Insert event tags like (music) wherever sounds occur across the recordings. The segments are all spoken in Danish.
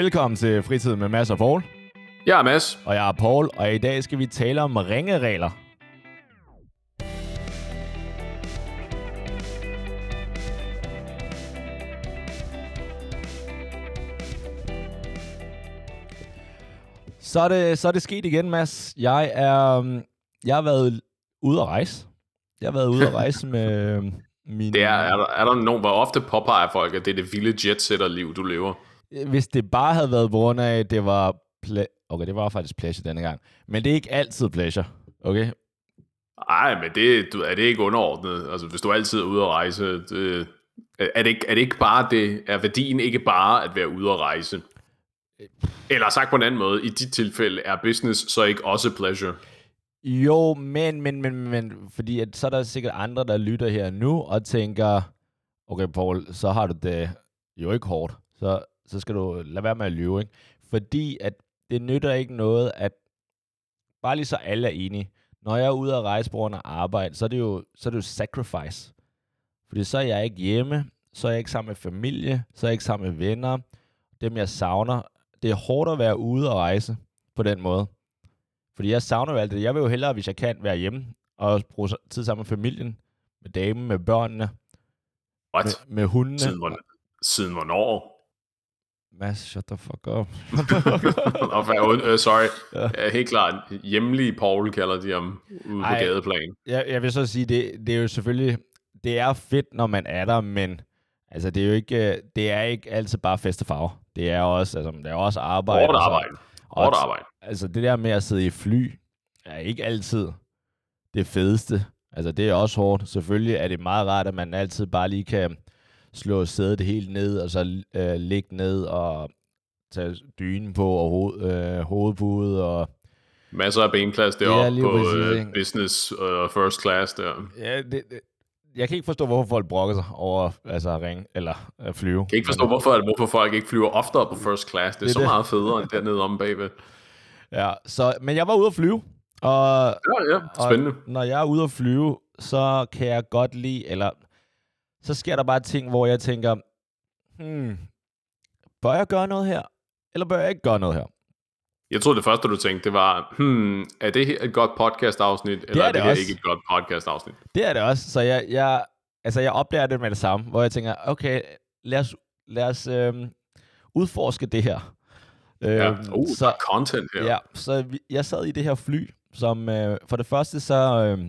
Velkommen til Fritid med Mads og Paul. Jeg er Mads. Og jeg er Paul, og i dag skal vi tale om ringeregler. Så er det, så er det sket igen, Mads. Jeg, er, øhm, jeg har været ude at rejse. Jeg har været ude at (laughs) rejse med øhm, min... Det er, er, der, er der nogen, hvor ofte påpeger folk, at det er det vilde jetsetter-liv, du lever? Hvis det bare havde været på grund af, det var... Ple- okay, det var faktisk pleasure denne gang. Men det er ikke altid pleasure, okay? Nej, men det, du, er det ikke underordnet? Altså, hvis du altid er ude at rejse, det, er, det ikke, er det ikke bare det? Er værdien ikke bare at være ude at rejse? Eller sagt på en anden måde, i dit tilfælde er business så ikke også pleasure? Jo, men, men, men, men, fordi at så er der sikkert andre, der lytter her nu og tænker, okay Paul, så har du det jo ikke hårdt, så, så skal du lade være med at lyve, ikke? Fordi at det nytter ikke noget, at bare lige så alle er enige, når jeg er ude at rejse på grund af arbejde, så er det jo, så er det jo sacrifice. Fordi så er jeg ikke hjemme, så er jeg ikke sammen med familie, så er jeg ikke sammen med venner, dem jeg savner. Det er hårdt at være ude og rejse på den måde. Fordi jeg savner jo alt det. Jeg vil jo hellere, hvis jeg kan, være hjemme og bruge tid sammen med familien, med damen, med børnene, What? med, med hundene. Siden, hvornår? Siden hvornår? Mads, shut the fuck up. (laughs) uh, sorry, ja. helt klart, hjemlige Paul kalder de ham ude Ej, på gadeplan. Jeg, jeg vil så sige, det, det er jo selvfølgelig, det er fedt, når man er der, men altså, det er jo ikke, det er ikke altid bare fest og farver. Det er også, altså, det er også arbejde. Hårdt arbejde. Hårdt arbejde. Altså, det der med at sidde i fly, er ikke altid det fedeste. Altså, det er også hårdt. Selvfølgelig er det meget rart, at man altid bare lige kan slå sædet helt ned, og så øh, ligge ned og tage dynen på, og hoved, øh, hovedpude, og Masser af benplads deroppe ja, på præcis, uh, business og uh, first class der. Ja, det, det, jeg kan ikke forstå, hvorfor folk brokker sig over altså, at ringe eller at flyve. Jeg kan ikke forstå, hvorfor, hvorfor folk ikke flyver oftere på first class. Det er det så det. meget federe end dernede om bagved. (laughs) Ja, så, men jeg var ude at flyve. Og, ja, ja, spændende. Og når jeg er ude at flyve, så kan jeg godt lide, eller så sker der bare ting, hvor jeg tænker, hmm, bør jeg gøre noget her, eller bør jeg ikke gøre noget her? Jeg tror det første, du tænkte, det var, hmm, er det her et godt podcast-afsnit, eller det er, er det, det her ikke et godt podcast-afsnit? Det er det også, så jeg, jeg, altså jeg opdager det med det samme, hvor jeg tænker, okay, lad os, lad os øhm, udforske det her. Ja, øhm, uh, så, content her. Ja, så vi, jeg sad i det her fly, som øh, for det første så, øh,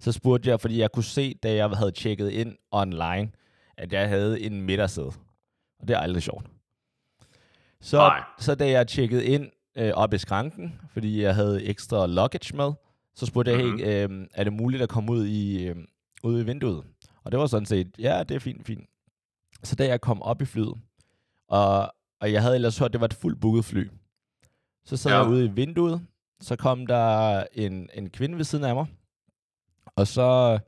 så spurgte jeg, fordi jeg kunne se, da jeg havde tjekket ind online, at jeg havde en midtersæde. Og det er aldrig sjovt. Så, Nej. så da jeg tjekkede ind øh, op i skranken, fordi jeg havde ekstra luggage med, så spurgte mm-hmm. jeg, hey, øh, er det muligt at komme ud i, øh, ud i vinduet? Og det var sådan set, ja, det er fint, fint. Så da jeg kom op i flyet, og, og jeg havde ellers hørt, at det var et fuldt booket fly, så sad ja. jeg ude i vinduet, så kom der en, en kvinde ved siden af mig, og så,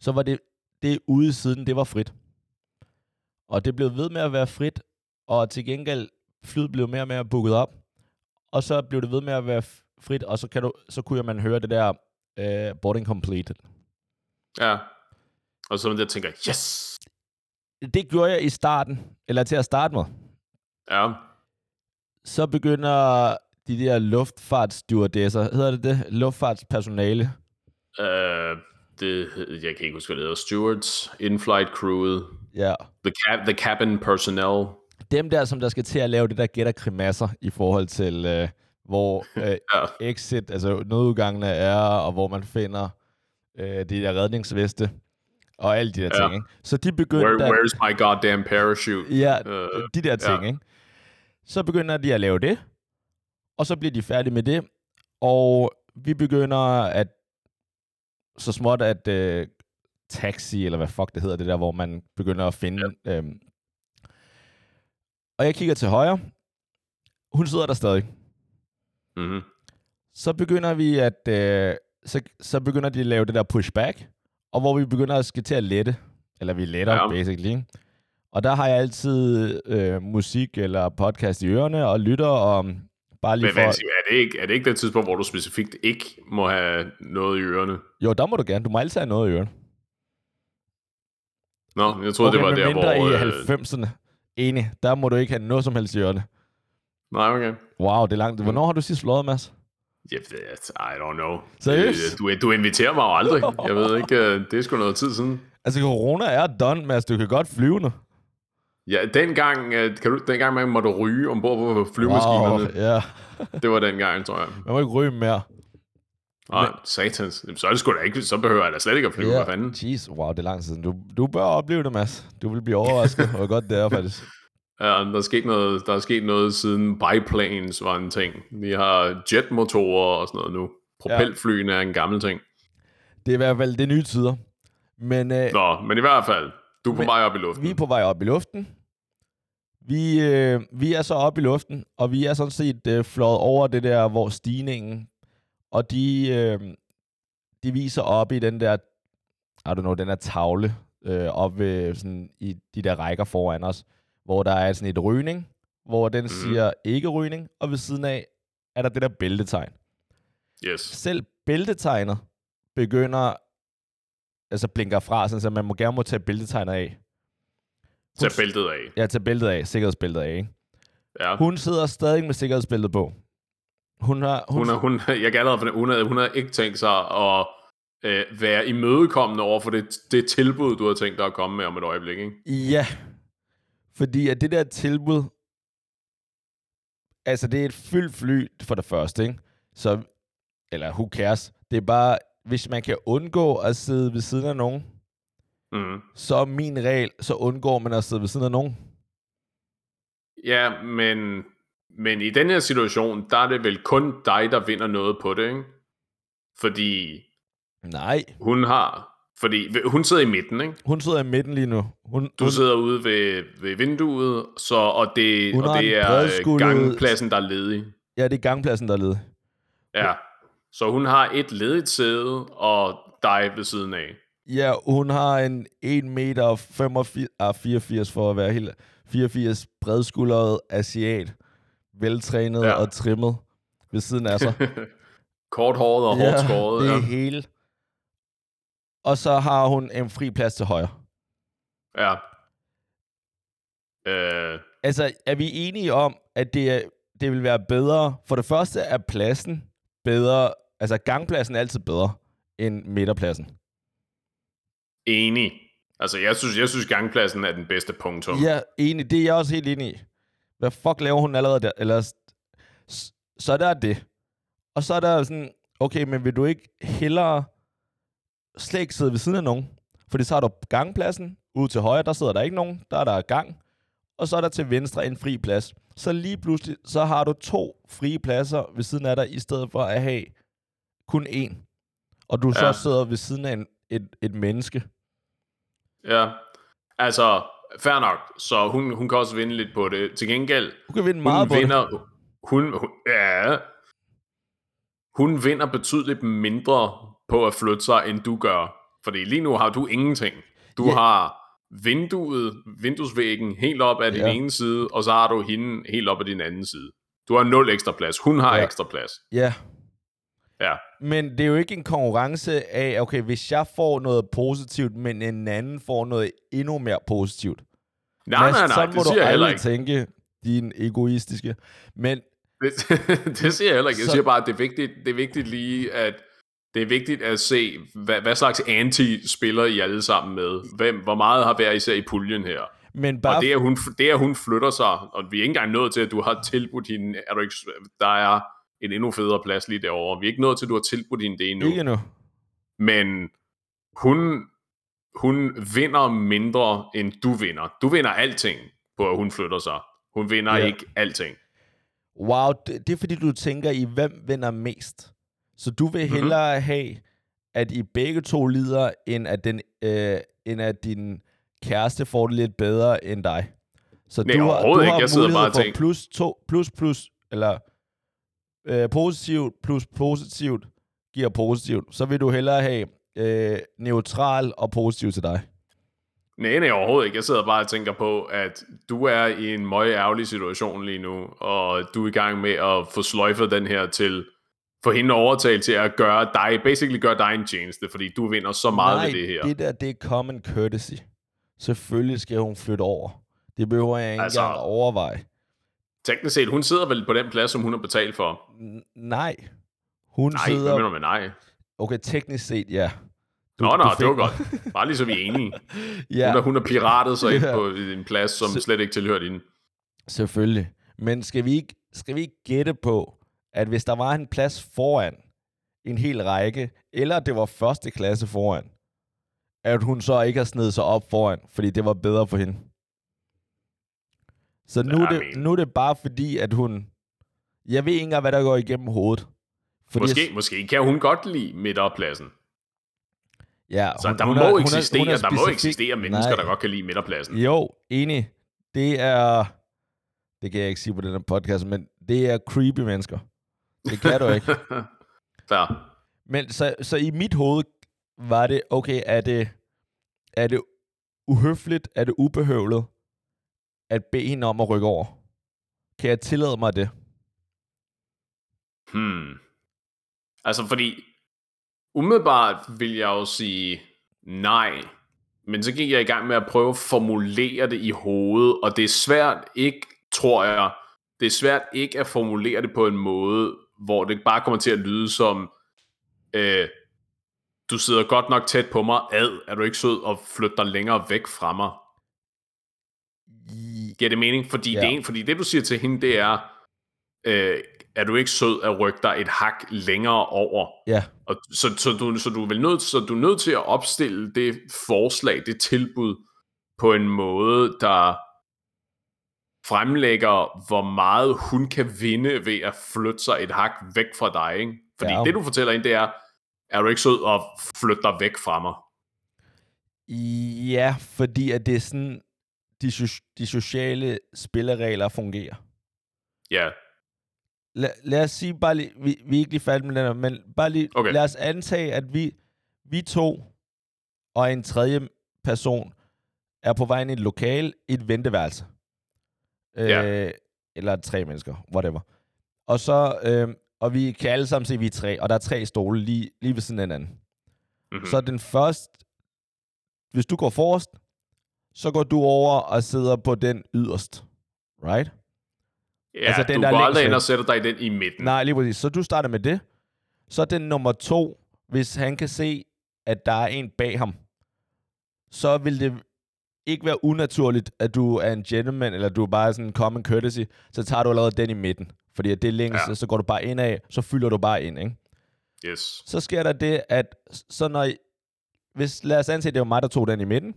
så var det, det ude siden, det var frit. Og det blev ved med at være frit, og til gengæld flyet blev mere og mere booket op, og så blev det ved med at være frit, og så, kan du, så kunne man høre det der uh, boarding completed. Ja, og så man der tænker, yes! Det gjorde jeg i starten, eller til at starte med. Ja. Så begynder de der luftfartsstewardesser, hedder det det? Luftfartspersonale. Uh, det, jeg kan ikke huske, hvad det hedder. Stewards, in-flight crewet. Ja. The, cap, the cabin personnel dem der, som der skal til at lave det der gætter grimasser i forhold til, øh, hvor (laughs) øh, ja. exit, altså nødudgangene er, og hvor man finder øh, de der redningsveste, og alle de der ja. ting. Ikke? Så de begyndte... Where, at, where's my goddamn parachute? Ja, uh, de der ting. Ja. Ikke? Så begynder de at lave det, og så bliver de færdige med det, og vi begynder at så småt at øh, taxi, eller hvad fuck det hedder, det der, hvor man begynder at finde ja. øhm, og jeg kigger til højre. Hun sidder der stadig. Mm-hmm. Så begynder vi at... Øh, så, så begynder de at lave det der pushback, og hvor vi begynder at skal til at lette. Eller vi letter, ja. basically. Ikke? Og der har jeg altid øh, musik eller podcast i ørerne, og lytter og bare lige Men, for... er, det ikke, er det ikke det tidspunkt, hvor du specifikt ikke må have noget i ørerne? Jo, der må du gerne. Du må altid have noget i ørerne. Nå, jeg troede, okay, det var der, hvor... i 90'erne. Enig. Der må du ikke have noget som helst i ørene. Nej, okay. Wow, det er langt. Hvornår har du sidst flået, Mads? Ved, I don't know. Seriøst? Du, du inviterer mig jo aldrig. (laughs) Jeg ved ikke, øh, det er sgu noget tid siden. Altså, corona er done, Mads. Du kan godt flyve nu. Ja, dengang, øh, kan du, dengang man måtte ryge ombord på flyvemaskinerne, Wow, ja. (laughs) det var dengang, tror jeg. Man må ikke ryge mere. Nej, satans. Jamen, Så er det sgu da ikke, så behøver jeg da slet ikke at flyve, Ja. hvad fanden. Jeez, wow, det er lang tid siden. Du, du bør opleve det, Mads. Du vil blive overrasket, hvor godt det er, faktisk. (laughs) Ja, der er sket noget, der er sket noget siden biplanes var en ting. Vi har jetmotorer og sådan noget nu. Propelflyene er en gammel ting. Det er i hvert fald det nye tider. Men øh, Nå, men i hvert fald, du er på Men vej op i luften. vi er på vej op i luften. Vi, øh, vi er så op i luften, og vi er sådan set øh, fløjet over det der, hvor stigningen, og de, øh, de viser op i den der, I don't know, den der tavle, øh, op ved, sådan, i de der rækker foran os, hvor der er sådan et rygning, hvor den mm. siger ikke rygning, og ved siden af er der det der bæltetegn. Yes. Selv bæltetegnet begynder, altså blinker fra, sådan, så man må gerne må tage bæltetegnet af. Tag bæltet af. Ja, tage bæltet af, sikkerhedsbæltet af, ikke? Ja. Hun sidder stadig med sikkerhedsbæltet på. Hun har... Hun, Hun, er, hun, jeg kan allerede for det, hun, er, hun har ikke tænkt sig at øh, være imødekommende over for det, det tilbud, du har tænkt dig at komme med om et øjeblik, ikke? Ja. Fordi at det der tilbud... Altså, det er et fyldt fly for det første, ikke? Så... Eller who cares? Det er bare... Hvis man kan undgå at sidde ved siden af nogen, Mm. så er min regel, så undgår man at sidde ved siden af nogen. Ja, men, men i den her situation, der er det vel kun dig, der vinder noget på det, ikke? Fordi Nej. hun har... Fordi hun sidder i midten, ikke? Hun sidder i midten lige nu. Hun, Du hun, sidder ude ved, ved vinduet, så, og det, og det er øh, gangpladsen, der er ledig. Ja, det er gangpladsen, der er ledig. Ja. Så hun har et ledigt sæde, og dig ved siden af. Ja, hun har en 1 meter og 85, ah, 84 for at være helt 84 bredskuldret asiat, veltrænet Ja. ja. og trimmet ved siden af sig. (laughs) Korthåret og hårdt skåret. det Ja. hele. Og så har hun en fri plads til højre. ja. Øh, Altså, er vi enige om, at det, det vil være bedre? For det første er pladsen bedre, altså gangpladsen er altid bedre end midterpladsen. Enig. Altså, jeg synes, jeg synes gangpladsen er den bedste punktum. Ja, enig. Det er jeg også helt enig i. Hvad fuck laver hun allerede der? Eller, så der er det. Og så er der sådan, okay, men vil du ikke hellere slet ikke sidde ved siden af nogen? Fordi så har du gangpladsen, ude til højre, der sidder der ikke nogen, der er der gang. Og så er der til venstre en fri plads. Så lige pludselig, så har du to frie pladser ved siden af dig, i stedet for at have kun én. Og du. Ja. så sidder ved siden af en, et, et menneske. Ja. Altså, fair nok. Så hun, hun kan også vinde lidt på det. Til gengæld, Du kan vinde hun meget på det. vinder... Hun, hun, ja, hun vinder betydeligt mindre på at flytte sig, end du gør. Fordi lige nu har du ingenting. Du Ja. har vinduet, vinduesvæggen helt op af din Ja. ene side, og så har du hende helt op af din anden side. Du har nul ekstra plads. Hun har Ja. ekstra plads. Ja, Ja. Men det er jo ikke en konkurrence af, okay, hvis jeg får noget positivt, men en anden får noget endnu mere positivt. Nej, Mads, nej, nej, sådan det må siger du jeg heller aldrig ikke. tænke, din egoistiske. Men Det, (laughs) det siger jeg heller ikke. Jeg Så- siger bare, at det er vigtigt, det er vigtigt lige, at det er vigtigt at se, hvad, hvad slags anti spiller I alle sammen med. Hvem, hvor meget har hver især i puljen her. Men bare Og det er, hun, det er, hun flytter sig, og vi er ikke engang nået til, at du har tilbudt hende, er du ikke, der er en endnu federe plads lige derovre. Vi er ikke nået til, at du har tilbudt hende det endnu. ikke nu. Men hun, hun vinder mindre, end du vinder. Du vinder alting på, at hun flytter sig. Hun vinder Ja. ikke alting. Wow, det, det er fordi, du tænker i, hvem vinder mest. Så du vil hellere mm-hmm. have, at I begge to lider, end at, den, øh, end at din kæreste får det lidt bedre end dig. Så Nej, du har, du ikke. har Jeg sidder mulighed bare for tænker- plus, to, plus plus, eller øh, positivt plus positivt giver positivt. Så vil du hellere have øh, neutral og positiv til dig. Nej, nej, overhovedet ikke. Jeg sidder bare og tænker på, at du er i en meget ærgerlig situation lige nu, og du er i gang med at få sløjfet den her til, for hende overtalt til at gøre dig, basically gøre dig en tjeneste, fordi du vinder så meget Nej, ved det her. det der, det er common courtesy. Selvfølgelig skal hun flytte over. Det behøver jeg ikke Altså- engang overveje. Teknisk set, hun sidder vel på den plads, som hun har betalt for. N- nej. Hun Nej, sidder... hvad mener du med nej? Okay, teknisk set, ja. Du, nå, nå, det fik var godt. Bare lige så vi er enige. (laughs) ja, Hun, har, hun har piratet sig ind Ja. på en plads, som Så- slet ikke tilhørte hende. selvfølgelig. Men skal vi, ikke, skal vi ikke gætte på, at hvis der var en plads foran en hel række, eller det var første klasse foran, at hun så ikke har snedet sig op foran, fordi det var bedre for hende. Så nu, er det, nu er det bare fordi, at hun... Jeg ved ikke engang, hvad der går igennem hovedet. Fordi Måske, måske kan hun godt lide midterpladsen. ja, Så der hun må er- hun er- eksistere, hun er der må eksistere mennesker, Nej. der godt kan lide midterpladsen. Jo, enig. Det er... Det kan jeg ikke sige på den her podcast, men det er creepy mennesker. Det kan du ikke. (laughs) Fair. Men så, så i mit hoved var det, okay, er det, er det uhøfligt, er det ubehøvlet at bede hende om at rykke over? Kan jeg tillade mig det? Hmm. Altså, fordi umiddelbart vil jeg jo sige nej, men så gik jeg i gang med at prøve at formulere det i hovedet, og det er svært ikke, tror jeg, det er svært ikke at formulere det på en måde, hvor det bare kommer til at lyde som, øh, du sidder godt nok tæt på mig, ad, er du ikke sød og flytter dig længere væk fra mig? Giver det mening? Fordi, Ja. det, fordi det, du siger til hende, det er, øh, er du ikke sød at rykke dig et hak længere over? Ja, Og så, så, du, så, du er vel nødt, så du er nødt til at opstille det forslag, det tilbud, på en måde, der fremlægger, hvor meget hun kan vinde ved at flytte sig et hak væk fra dig. Ikke? Fordi ja. det, du fortæller hende, det er, er du ikke sød at flytte dig væk fra mig? ja fordi at det er sådan, de, so- de sociale spilleregler fungerer. Ja, Lad, lad os sige bare lige, vi, vi er ikke lige færdige med den her, men bare lige, Okay. lad os antage, at vi, vi to og en tredje person er på vej ind i et lokal, i et venteværelse. Ja. Øh, eller tre mennesker, whatever. Og så, øh, og vi kan alle sammen se, at vi er tre, og der er tre stole lige, lige ved siden af hinanden. mm-hmm. Så den første, hvis du går forrest, så går du over og sidder på den yderst. Right? ja altså, den du der går aldrig ind og sætter dig i den i midten. Nej, lige præcis. Så du starter med det. Så den nummer to, hvis han kan se, at der er en bag ham, så vil det ikke være unaturligt, at du er en gentleman, eller du er bare sådan en common courtesy, så tager du allerede den i midten. Fordi det er længst, ja. Så går du bare ind af, så fylder du bare ind, ikke? Yes. Så sker der det, at så når, hvis, lad os anse, at det var mig, der tog den i midten,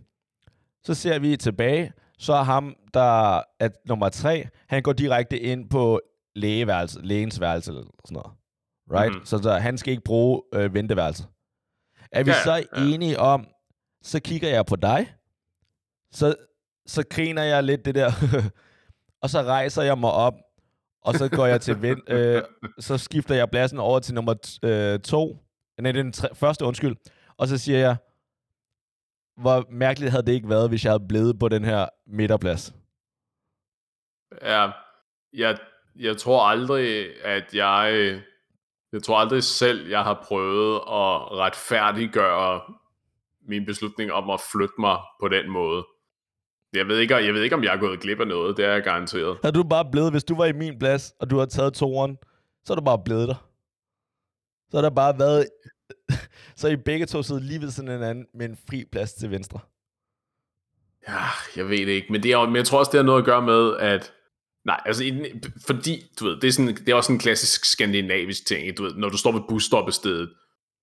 så ser vi tilbage, så er ham, der er nummer tre, han går direkte ind på lægeværelse, lægens værelse eller sådan noget. Right? Mhm. Så der, han skal ikke bruge øh, venteværelset. Er vi Ja, så ja. enige om, så kigger jeg på dig, så, så griner jeg lidt det der, (laughs) og så rejser jeg mig op, og så går jeg til vent, (laughs) øh, så skifter jeg pladsen over til nummer øh, to, nej, den tre, første, undskyld, og så siger jeg, hvor mærkeligt havde det ikke været, hvis jeg havde blevet på den her midterplads. Ja, jeg, jeg tror aldrig, at jeg... Jeg tror aldrig selv, jeg har prøvet at retfærdiggøre min beslutning om at flytte mig på den måde. Jeg ved ikke, jeg ved ikke om jeg er gået glip af noget, det er jeg garanteret. Havde du bare blevet, hvis du var i min plads, og du har taget toeren, så er du bare blevet der. Så har der bare været... (laughs) så I begge to siddet lige ved sådan en anden, med en fri plads til venstre. Ja, jeg ved det ikke, men, det er, men jeg tror også, det har noget at gøre med, at Nej, altså, fordi, du ved, det er, sådan, det er også en klassisk skandinavisk ting, du ved, når du står ved busstoppestedet,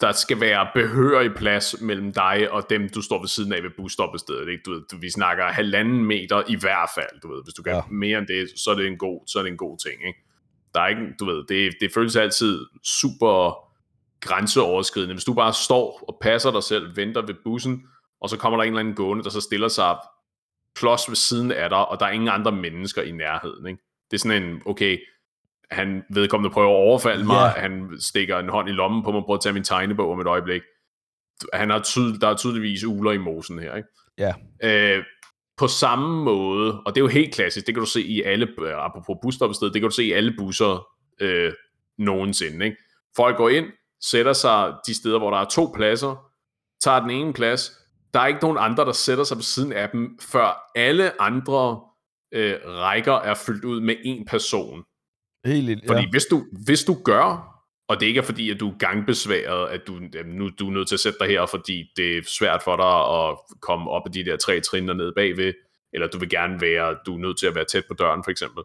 der skal være behørig plads mellem dig og dem, du står ved siden af ved busstoppestedet, ikke? Du ved, du, vi snakker halvanden meter i hvert fald, du ved, hvis du kan ja. mere end det, så er det en god, så er det en god ting, ikke? Der er ikke, du ved, det, det føles altid super grænseoverskridende. Hvis du bare står og passer dig selv, venter ved bussen, og så kommer der en eller anden gående, der så stiller sig klods ved siden af dig, og der er ingen andre mennesker i nærheden. Ikke? Det er sådan en, okay, han vedkommende prøver at overfalde mig, Ja. han stikker en hånd i lommen på mig, prøver at tage min tegnebog om et øjeblik. Han har tydel, der er tydeligvis uler i mosen her. Ikke? Ja. Øh, på samme måde, og det er jo helt klassisk, det kan du se i alle, øh, apropos busstoppested, det kan du se i alle busser øh, nogensinde. Ikke? Folk går ind, sætter sig de steder, hvor der er to pladser, tager den ene plads, der er ikke nogen andre, der sætter sig ved siden af dem, før alle andre øh, rækker er fyldt ud med en person. Helt vildt, Fordi ja. hvis, du, hvis du gør, og det ikke er fordi, at du er gangbesværet, at du, nu du er nødt til at sætte dig her, fordi det er svært for dig at komme op ad de der tre trin ned bagved, eller du vil gerne være, du er nødt til at være tæt på døren for eksempel,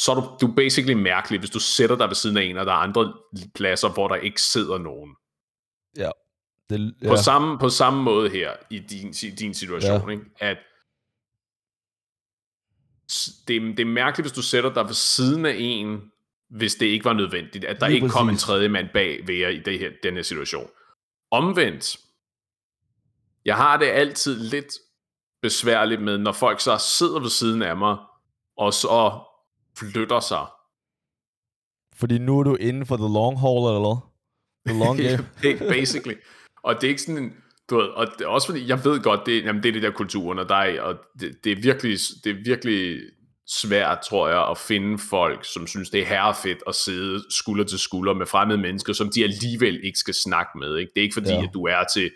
så er du, du er basically mærkelig, hvis du sætter dig ved siden af en, og der er andre pladser, hvor der ikke sidder nogen. Ja. Det, På, samme, på samme måde her, i din, i din situation, ja. ikke? at det, er- det er mærkeligt, hvis du sætter dig ved siden af en, hvis det ikke var nødvendigt, at der Lige ikke kom en tredje mand bag ved jer i det her, den her situation. Omvendt, jeg har det altid lidt besværligt med, når folk så sidder ved siden af mig, og så flytter sig. Fordi nu er du inden for the long haul, eller hvad? The long (laughs) game. Ba- Basically. Og det er ikke sådan en, du ved, og det er også fordi, jeg ved godt, det, jamen, det er det der kulturen, og, der er, og det, det, er virkelig, det er virkelig svært, tror jeg, at finde folk, som synes, det er herrefedt at sidde skulder til skulder med fremmede mennesker, som de alligevel ikke skal snakke med. Ikke? Det er ikke fordi, ja. at du er til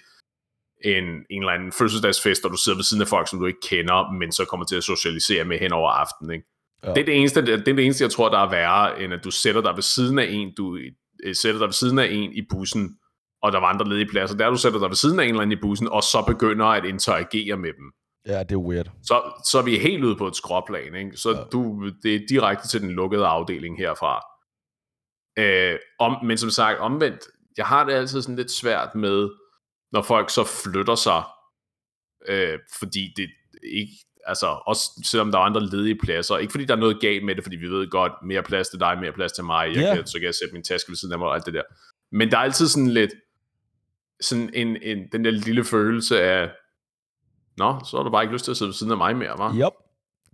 en, en eller anden fødselsdagsfest, og du sidder ved siden af folk, som du ikke kender, men så kommer til at socialisere med hen over aftenen. Ikke? Ja. Det, er det, eneste, det er det eneste, jeg tror, der er værre, end at du sætter dig ved siden af en, du øh, sætter dig ved siden af en i bussen, og der var andre ledige pladser, der du sætter dig ved siden af en eller anden i bussen, og så begynder at interagere med dem. Ja, det er weird. Så, så er vi helt ude på et skråplan, ikke? Så ja. du, det er direkte til den lukkede afdeling herfra. Øh, om, men som sagt, omvendt, jeg har det altid sådan lidt svært med, når folk så flytter sig, øh, fordi det ikke, altså også selvom der er andre ledige pladser, ikke fordi der er noget galt med det, fordi vi ved godt, mere plads til dig, mere plads til mig, jeg Ja. kan, så kan jeg sætte min taske ved siden af mig og alt det der. Men der er altid sådan lidt, sådan en, en, den der lille følelse af, nå, så har du bare ikke lyst til at sidde ved siden af mig mere, hva'? Yep.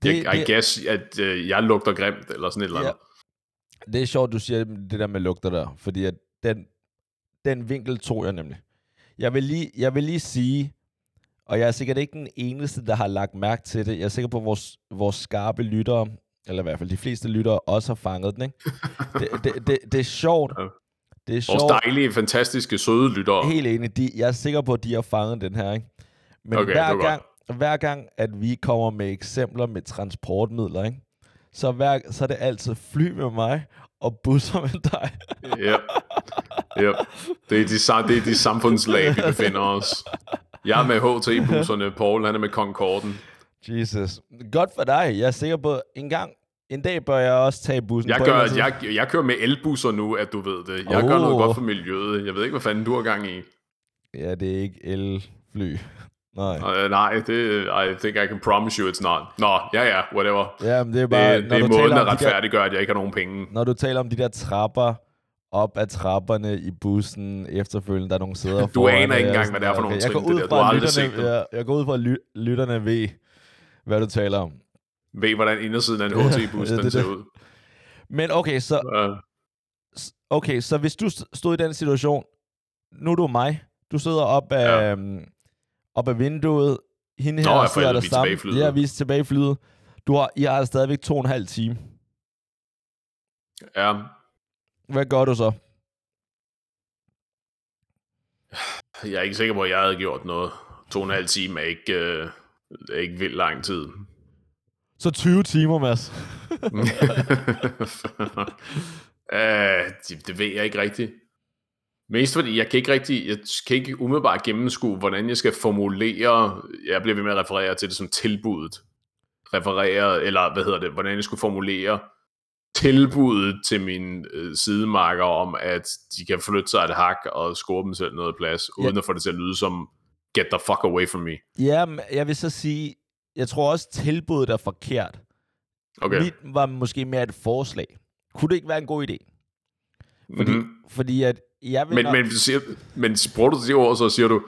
Det, I det, guess, at øh, jeg lugter grimt, eller sådan et eller Ja. andet. Det er sjovt, du siger det der med lugter der, fordi at den, den vinkel tog jeg nemlig. Jeg vil, lige, jeg vil lige sige, og jeg er sikkert ikke den eneste, der har lagt mærke til det. Jeg er sikker på, at vores, vores skarpe lyttere, eller i hvert fald de fleste lyttere, også har fanget den. Ikke? (laughs) Det, det, det, det er sjovt. Ja. Det er sjovt. Vores dejlige, fantastiske, søde lyttere. Helt enig. De, jeg er sikker på, at de har fanget den her. Ikke? Men Okay, hver, gang, hver gang, at vi kommer med eksempler med transportmidler, ikke? Så, hver, så er det altid fly med mig og busser med dig. Yep. Yep. Det, er de, det er de (laughs) samfundslag, vi befinder os. Jeg er med HT-busserne, (laughs) Paul han er med Concorden. Jesus. Godt for dig. Jeg er sikker på, en gang, en dag bør jeg også tage bussen. Jeg, gør, jeg, jeg kører med elbusser nu, at du ved det. Jeg Oh. gør noget godt for miljøet. Jeg ved ikke, hvad fanden du har gang i. Ja, det er ikke elfly. Nej. Uh, nej, det, I think I can promise you it's not. Nå, ja ja, whatever. Ja, men det er bare, Det, når, det er måden at om de der, at jeg ikke har nogen penge. når du taler om de der trapper, op ad trapperne i bussen efterfølgende, der er nogle sæder (laughs) Du foran, aner ikke jeg engang, hvad det er for sådan, nogle Jeg trin, det der. Du har aldrig set lytterne, jeg, jeg går ud fra, at ly- lytterne ved, hvad du taler om. Ved, hvordan indersiden af en (laughs) Ja, HT-bus ja, den det ser der. ud. Men okay, så, Uh, okay, så hvis du st- stod i den situation, nu er du mig, du sidder op af, Ja. ja. op af vinduet, hende Nå, her ja, for sidder der er sammen. Ja, vi er tilbage i flyet. Du har, I har stadigvæk to og en halv time. ja, Hvad gør du så? jeg er ikke sikker på, at jeg havde gjort noget. To og en halv time er ikke, øh, er ikke vildt lang tid. Så 20 timer, Mads. (laughs) uh, det, det ved jeg ikke rigtigt. Mest fordi, jeg kan ikke rigtig, jeg kan ikke umiddelbart gennemskue, hvordan jeg skal formulere, jeg bliver ved med at referere til det som tilbuddet. Referere, eller hvad hedder det, hvordan jeg skulle formulere tilbuddet til mine øh, sidemarker om, at de kan flytte sig et hak og score dem selv noget plads, uden Ja. at få det til at lyde som, get the fuck away from me. Ja, jeg vil så sige, jeg tror også, tilbuddet er forkert. Okay. Mit var måske mere et forslag. Kunne det ikke være en god idé? Fordi, Mhm. fordi at jeg vil Men, nok- men, siger, men bruger du det ord, så siger du,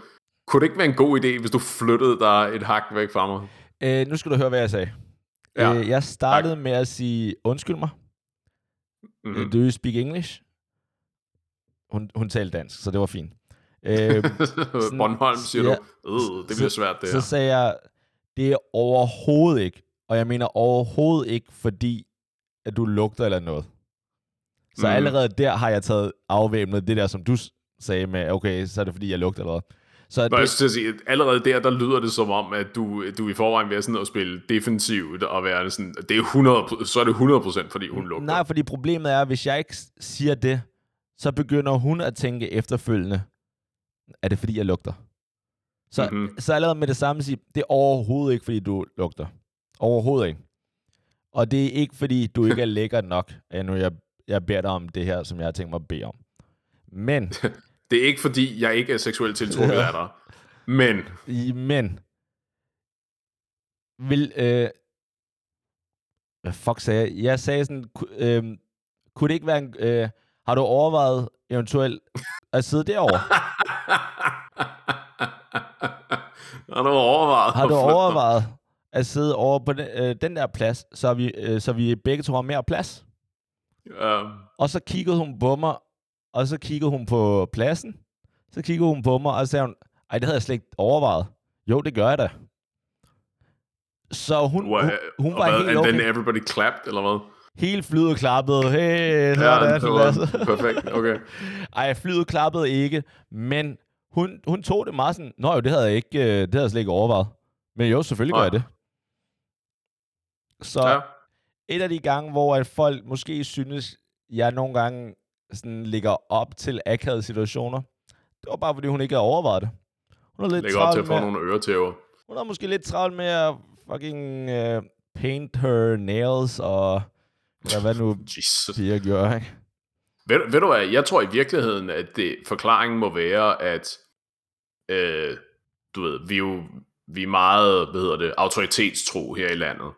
kunne det ikke være en god idé, hvis du flyttede dig et hak væk fra mig? Øh, nu skal du høre, hvad jeg sagde. Ja, øh, jeg startede med at sige, undskyld mig, Mhm. mm-hmm. do you speak English? Hun, hun talte dansk, så det var fint. Øh, (laughs) Bornholm, siger ja, du, øh, det bliver svært det så her. sagde jeg, det er overhovedet ikke, og jeg mener overhovedet ikke, fordi at du lugter eller noget. Så mm. allerede der har jeg taget afvæbnet det der, som du sagde med, okay, så er det fordi, jeg lugter eller hvad. Så det, jeg skal sige, allerede der, der lyder det som om, at du, du i forvejen vil sådan at spille defensivt og være sådan, det er 100, så er det 100% fordi hun lugter. Nej, fordi problemet er, at hvis jeg ikke siger det, så begynder hun at tænke efterfølgende, er det fordi, jeg lugter? Så, mm-hmm. så allerede med det samme sige, det er overhovedet ikke, fordi du lugter. Overhovedet ikke. Og det er ikke, fordi du ikke er (laughs) lækker nok, at nu jeg, jeg beder dig om det her, som jeg har tænkt mig at bede om. Men... (laughs) det er ikke, fordi jeg ikke er seksuelt tiltrukket af dig. Men... Men... Vil... Øh, hvad fuck sagde jeg? Jeg sagde sådan... Øh, kunne det ikke være en... Øh, har du overvejet eventuelt at sidde derovre? (laughs) har du overvejet? Har du overvejet at sidde over på den, øh, den der plads, så vi, øh, så vi begge to har mere plads? Um. Og så kiggede hun på mig, og så kiggede hun på pladsen. Så kiggede hun på mig, og så sagde hun, ej, det havde jeg slet ikke overvejet. Jo, det gør jeg da. Så hun, hun, hun var helt okay. And then everybody clapped, eller hvad? Hele flyet klappede. Hey, så ja, det, det (laughs) perfekt. Okay. Ej, flyet klappede ikke, men hun, hun tog det meget sådan, nå jo, det havde jeg, ikke, øh, det havde jeg slet ikke overvejet. Men jo, selvfølgelig gør jeg det. Så ja. et af de gange, hvor at folk måske synes, jeg nogle gange sådan ligger op til akavede situationer, det var bare, fordi hun ikke havde overvejet det. Hun er lidt ligger op til at få nogle øretæver. Hun er måske lidt travlt med at fucking uh, paint her nails og ja, hvad nu (laughs) Jesus. siger gør, ikke? Ved, ved du hvad, jeg tror i virkeligheden, at det, forklaringen må være, at øh, du ved, vi er jo vi er meget, hvad hedder det, autoritetstro her i landet.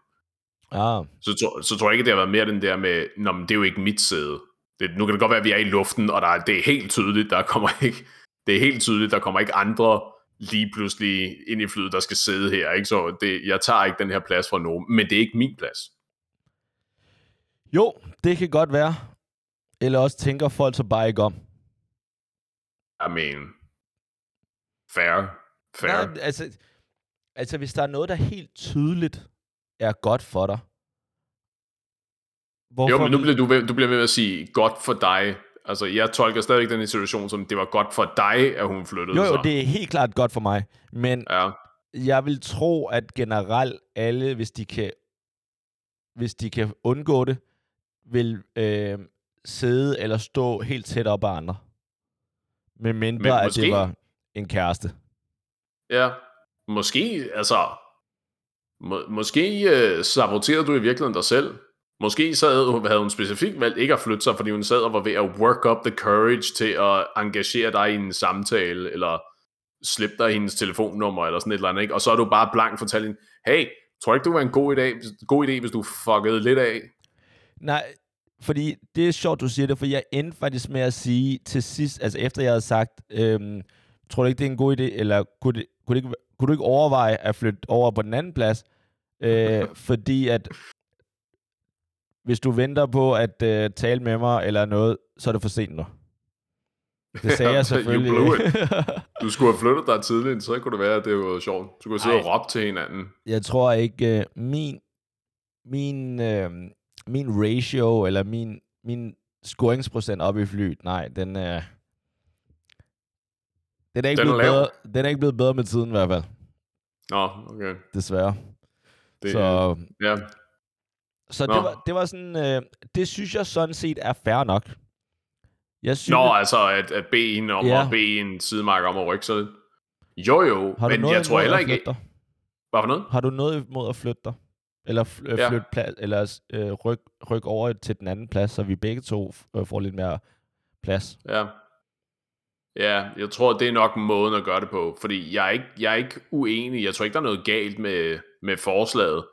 Ja. Så, så tror jeg ikke, det har været mere den der med, Nå, men det er jo ikke mit sæde. Det, nu kan det godt være, at vi er i luften, og der, er, det er helt tydeligt, der kommer ikke, det er helt tydeligt, der kommer ikke andre lige pludselig ind i flyet, der skal sidde her. Ikke? Så det, jeg tager ikke den her plads fra nogen, men det er ikke min plads. Jo, det kan godt være. Eller også tænker folk så bare ikke om. I mean, fair. Fair. Nej, altså, altså, hvis der er noget, der helt tydeligt er godt for dig. Hvorfor jo, men nu bliver du, du bliver ved at sige, godt for dig. Altså, jeg tolker stadigvæk den situation som, det var godt for dig, at hun flyttede Jo, jo, så. det er helt klart godt for mig. Men ja. jeg vil tro, at generelt alle, hvis de kan, hvis de kan undgå det, vil øh, sidde eller stå helt tæt op ad andre. Med mindre, Men at det var en kæreste. Ja, måske, altså, må, måske øh, saboterede du i virkeligheden dig selv. Måske så havde, havde hun specifikt valgt ikke at flytte sig, fordi hun sad og var ved at work up the courage til at engagere dig i en samtale, eller slippe dig hendes telefonnummer, eller sådan et eller andet, ikke? Og så er du bare blank fortalt hende, hey, tror ikke, du var en god idé, god idé, hvis du fuckede lidt af? Nej, fordi det er sjovt, du siger det, for jeg endte faktisk med at sige til sidst, altså efter jeg havde sagt, øhm, tror du ikke, det er en god idé, eller kunne, det, kunne, det ikke, kunne du ikke overveje at flytte over på den anden plads? Øh, (laughs) fordi at hvis du venter på at øh, tale med mig eller noget, så er det for sent nu. Det sagde jeg selvfølgelig. (laughs) du skulle have flyttet dig tidligt, så kunne det være, at det var sjovt. Du kunne sidde Ej, og råbe til hinanden. Jeg tror ikke, øh, min, min, øh, min ratio, eller min, min scoringsprocent op i flyet, nej, den er... Øh, den er, ikke den, er blevet bedre, den er ikke blevet bedre med tiden i hvert fald. Nå, okay. Desværre. Det, så ja. Så det, var, det var sådan, øh, det synes jeg sådan set er fair nok. Jeg synes, Nå, altså at, at bede en om ja. at bede en sidemarker om at rykke sig Jo, jo, har men jeg tror heller ikke... Hvad for noget? Har du noget imod at flytte dig? Eller fl- øh, ja. flytte plads, eller øh, ryk, ryk over til den anden plads, så vi begge to øh, får lidt mere plads. Ja. Ja, jeg tror, det er nok måden at gøre det på, fordi jeg er ikke, jeg er ikke uenig. Jeg tror ikke, der er noget galt med, med forslaget.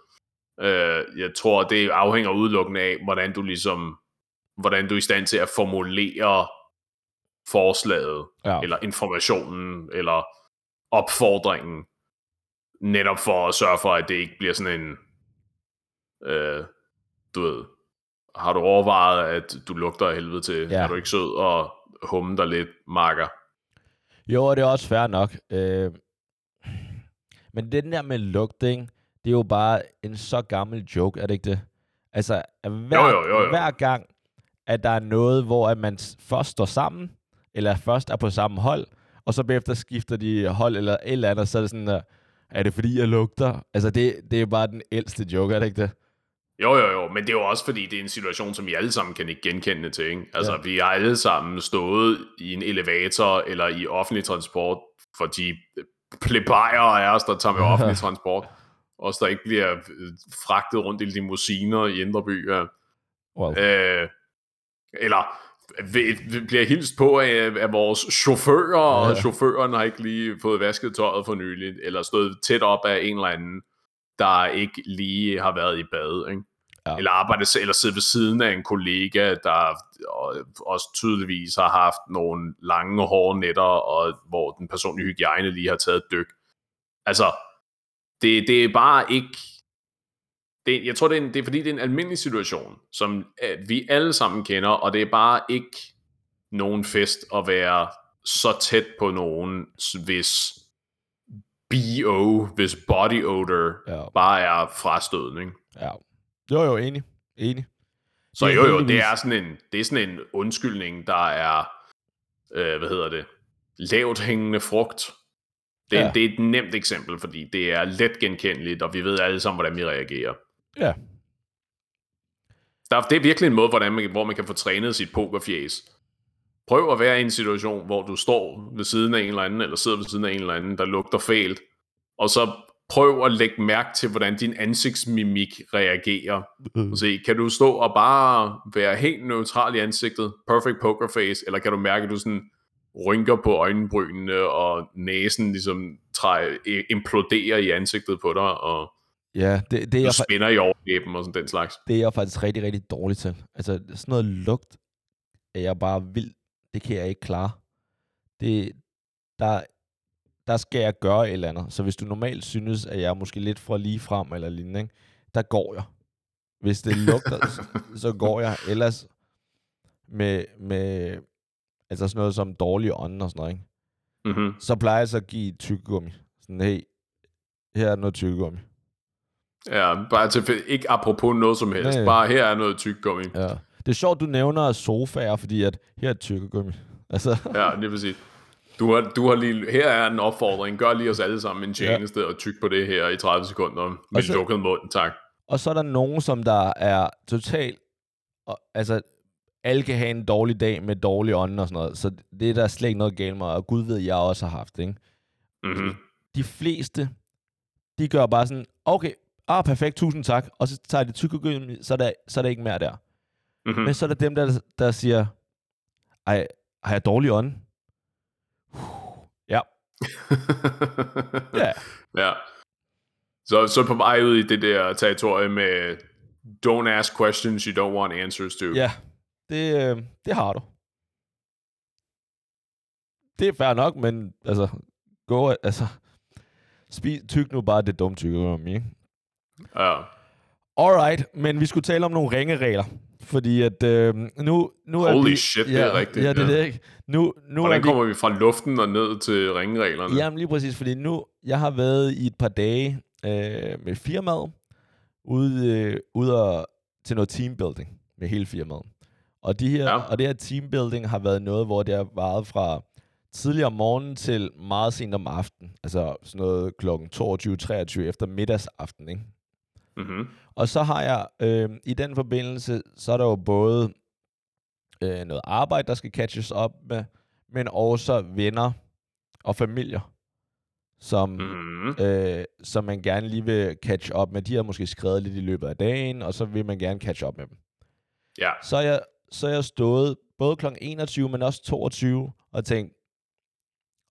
Uh, jeg tror, det afhænger udelukkende af, hvordan du ligesom, hvordan du er i stand til at formulere forslaget, ja. eller informationen, eller opfordringen, netop for at sørge for, at det ikke bliver sådan en, uh, du ved, har du overvejet, at du lugter af helvede til, ja. er du ikke sød og humme dig lidt, marker? Jo, og det er også fair nok. Øh, men den der med lugting, det er jo bare en så gammel joke, er det ikke det? Altså, hver, jo, jo, jo, jo. hver gang, at der er noget, hvor at man først står sammen, eller først er på samme hold, og så bagefter skifter de hold eller et eller andet, så er det sådan der, er det fordi, jeg lugter? Altså, det, det er bare den ældste joke, er det ikke det? Jo, jo, jo, men det er jo også fordi, det er en situation, som vi alle sammen kan ikke genkende til. Ikke? Altså, ja. vi har alle sammen stået i en elevator eller i offentlig transport, for de plebejer af os, der tager med (laughs) offentlig transport. Os, der ikke bliver øh, fragtet rundt i limousiner i Indre By. Ja. Wow. Øh, eller vi bliver hilst på af, af vores chauffører, ja. og chaufføren har ikke lige fået vasket tøjet for nyligt, eller stået tæt op af en eller anden, der ikke lige har været i bad, ikke? Ja. Eller arbejdet eller siddet ved siden af en kollega, der også tydeligvis har haft nogle lange hårde nætter, og hvor den personlige hygiejne lige har taget et dyk. Altså, det, det er bare ikke det, jeg tror, det er, en, det er fordi, det er en almindelig situation, som uh, vi alle sammen kender, og det er bare ikke nogen fest at være så tæt på nogen, hvis BO, hvis body odor ja. bare er frastødende. Ikke? Ja. Jo, jo, enig. Enig. Så jo, jo, det er sådan en, det er sådan en undskyldning, der er, øh, hvad hedder det, lavt hængende frugt. Det, ja. det er et nemt eksempel, fordi det er let genkendeligt, og vi ved alle sammen, hvordan vi reagerer. Ja. Der, det er virkelig en måde, hvordan man, hvor man kan få trænet sit pokerfjæs. Prøv at være i en situation, hvor du står ved siden af en eller anden, eller sidder ved siden af en eller anden, der lugter fælt, og så prøv at lægge mærke til, hvordan din ansigtsmimik reagerer. Mm. Se, kan du stå og bare være helt neutral i ansigtet, perfect poker face, eller kan du mærke, at du sådan rynker på øjenbrynene, og næsen ligesom træ, imploderer i ansigtet på dig, og Ja, det, det er du spænder i overlæben og sådan den slags. Det er jeg faktisk rigtig, rigtig dårlig til. Altså, sådan noget lugt er jeg bare vild. Det kan jeg ikke klare. Det, der, der skal jeg gøre et eller andet. Så hvis du normalt synes, at jeg er måske lidt for lige frem eller lignende, ikke? der går jeg. Hvis det lugter, (laughs) så går jeg. Ellers med, med altså sådan noget som dårlige ånd og sådan noget, ikke? Mm-hmm. så plejer jeg så at give tykkegummi. Sådan, hey, her er noget tykkegummi. Ja, bare til, ikke apropos noget som helst. Nej. Bare her er noget tykkegummi. Ja. Det er sjovt, du nævner sofaer, fordi at her er tykkegummi. (laughs) Altså. ja, det vil sige. Du har, du har lige, her er en opfordring. Gør lige os alle sammen en tjeneste ja. og tyk på det her i 30 sekunder med så, lukket mund. Tak. Og så er der nogen, som der er totalt... Altså, alle kan have en dårlig dag med dårlig ånd og sådan noget. Så det er der slet ikke noget galt med, og Gud ved, jeg også har haft, ikke? Mm-hmm. De fleste, de gør bare sådan, okay, ah, perfekt, tusind tak, og så tager de tykkegummi, så er der, så er der ikke mere der. Mm-hmm. Men så er der dem, der, der siger, ej, har jeg dårlig ånd? Ja. (laughs) ja. Ja. Så, så på vej ud i det der territorium med don't ask questions you don't want answers to. Ja, det, øh, det har du. Det er fair nok, men altså, gå, altså, spis, tyk nu bare det dumme tykkegummi, ikke? Ja. Alright, men vi skulle tale om nogle ringeregler. Fordi at øh, nu, nu er Holy vi, shit, ja, det er rigtigt. Ja, det er det ikke. Nu, nu Hvordan er kommer vi fra luften og ned til ringereglerne? Jamen lige præcis, fordi nu, jeg har været i et par dage øh, med firmaet, ude, øh, ude og, til noget teambuilding med hele firmaet. Og, de her, ja. og det her teambuilding har været noget, hvor det har varet fra tidligere om morgenen til meget sent om aftenen. Altså sådan noget klokken 22-23 efter middagsaften, ikke? Mm-hmm. Og så har jeg øh, i den forbindelse, så er der jo både øh, noget arbejde, der skal catches op med, men også venner og familier, som, mm-hmm. øh, som man gerne lige vil catch op med. De har måske skrevet lidt i løbet af dagen, og så vil man gerne catch op med dem. Ja. Så er jeg, så er jeg stået både kl. 21, men også 22, og tænkt,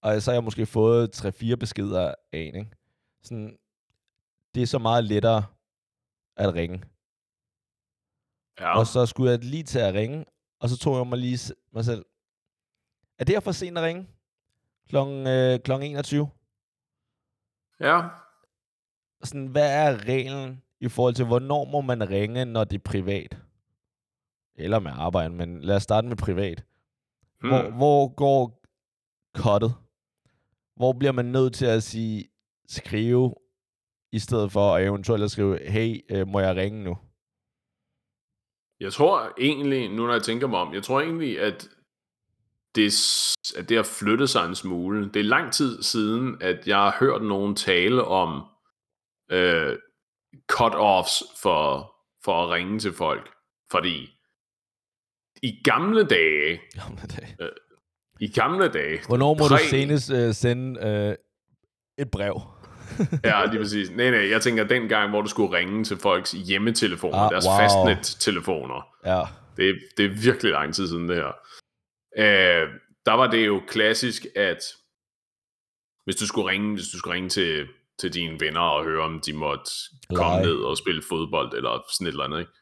og så har jeg måske fået 3-4 beskeder af en, ikke? Sådan, det er så meget lettere at ringe. Ja. Og så skulle jeg lige til at ringe, og så tog jeg mig lige mig selv. Er det for sent at ringe? Klokken, øh, klokken 21? Ja. Sådan, hvad er reglen i forhold til, hvornår må man ringe, når det er privat? Eller med arbejde, men lad os starte med privat. Hmm. Hvor, hvor går kottet? Hvor bliver man nødt til at sige, skrive i stedet for at eventuelt at skrive, hey, øh, må jeg ringe nu? Jeg tror egentlig, nu når jeg tænker mig om, jeg tror egentlig, at det, at det har flyttet sig en smule. Det er lang tid siden, at jeg har hørt nogen tale om øh, cut-offs for, for at ringe til folk. Fordi i gamle dage, Gamle dage. øh, i gamle dage, Hvornår må Præ- du senest øh, sende øh, et brev? (laughs) ja, lige præcis. Nej, nej, jeg tænker den gang, hvor du skulle ringe til folks hjemmetelefoner, Ah, deres wow. fastnet-telefoner. Ja. Det, er- det er virkelig lang tid siden det her. Øh, der var det jo klassisk, at hvis du skulle ringe, hvis du skulle ringe til, til dine venner og høre, om de måtte komme Lege. ned og spille fodbold eller sådan et eller andet, ikke?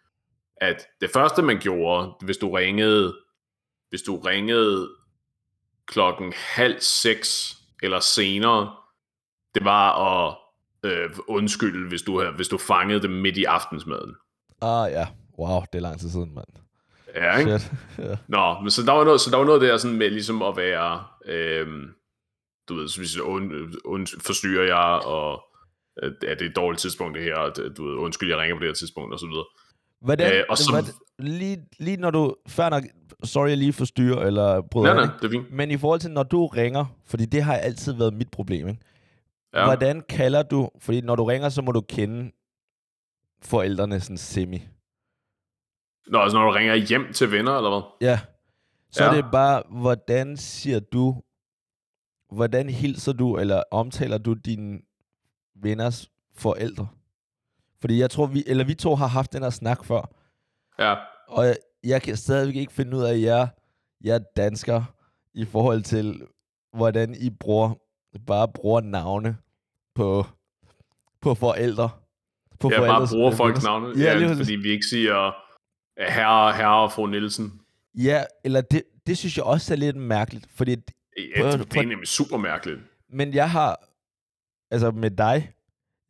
At det første man gjorde, hvis du ringede, hvis du ringede klokken halv seks eller senere, det var at øh, undskylde, hvis du, hvis du fangede dem midt i aftensmaden. Ah, ja. Wow, det er lang tid siden, mand. Ja, ikke? Shit. (laughs) ja. Nå, men så der var noget, så der var noget der sådan med ligesom at være, øhm, du ved, så hvis und, und, forstyrrer jeg, og øh, er det et dårligt tidspunkt det her, og du ved, undskyld, jeg ringer på det her tidspunkt, og så videre. Hvordan, Øh, og så- hvordan, lige, lige når du... Før nok, sorry, jeg lige forstyrrer, eller bryder Nej, nej, det er fint. Men i forhold til, når du ringer, fordi det har altid været mit problem, ikke? Ja. Hvordan kalder du... Fordi når du ringer, så må du kende forældrene sådan semi. Nå, altså når du ringer hjem til venner, eller hvad? Ja. Så ja. er det bare, hvordan siger du... Hvordan hilser du, eller omtaler du dine venners forældre? Fordi jeg tror, vi, eller vi to har haft den her snak før, Ja, og jeg, jeg kan stadigvæk ikke finde ud af, at jeg, jeg er dansker i forhold til, hvordan I bruger, bare bruger navne på, på forældre. På jeg bare bruger folks navne, Ja, ja, ja, fordi vi ikke siger herre, herre og fru Nielsen. Ja, eller det, det synes jeg også er lidt mærkeligt, fordi, Ja, Prøv- det, det er nemlig super mærkeligt. men jeg har, altså med dig,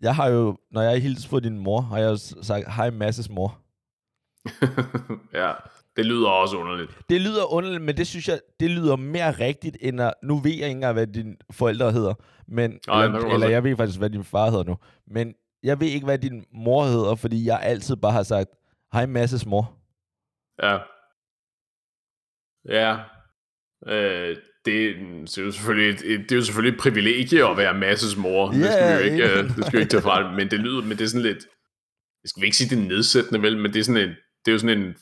jeg har jo, når jeg hilser på din mor, har jeg jo sagt, hej Masses mor. (laughs) ja, det lyder også underligt. Det lyder underligt, men det synes jeg, det lyder mere rigtigt, end at, nu ved jeg ikke engang, hvad dine forældre hedder, men, kan eller, eller jeg ved faktisk, hvad din far hedder nu, men jeg ved ikke, hvad din mor hedder, fordi jeg altid bare har sagt, hej Masses mor. Ja. Ja. Øh, det, det er jo selvfølgelig et, et, det er jo selvfølgelig et privilegie at være Masses mor. det Ja, skal vi jo ikke, øh, det skal vi ikke tage fra. Men det lyder, men det er sådan lidt, jeg skal ikke sige det er nedsættende vel, men det er sådan en, det er jo sådan en,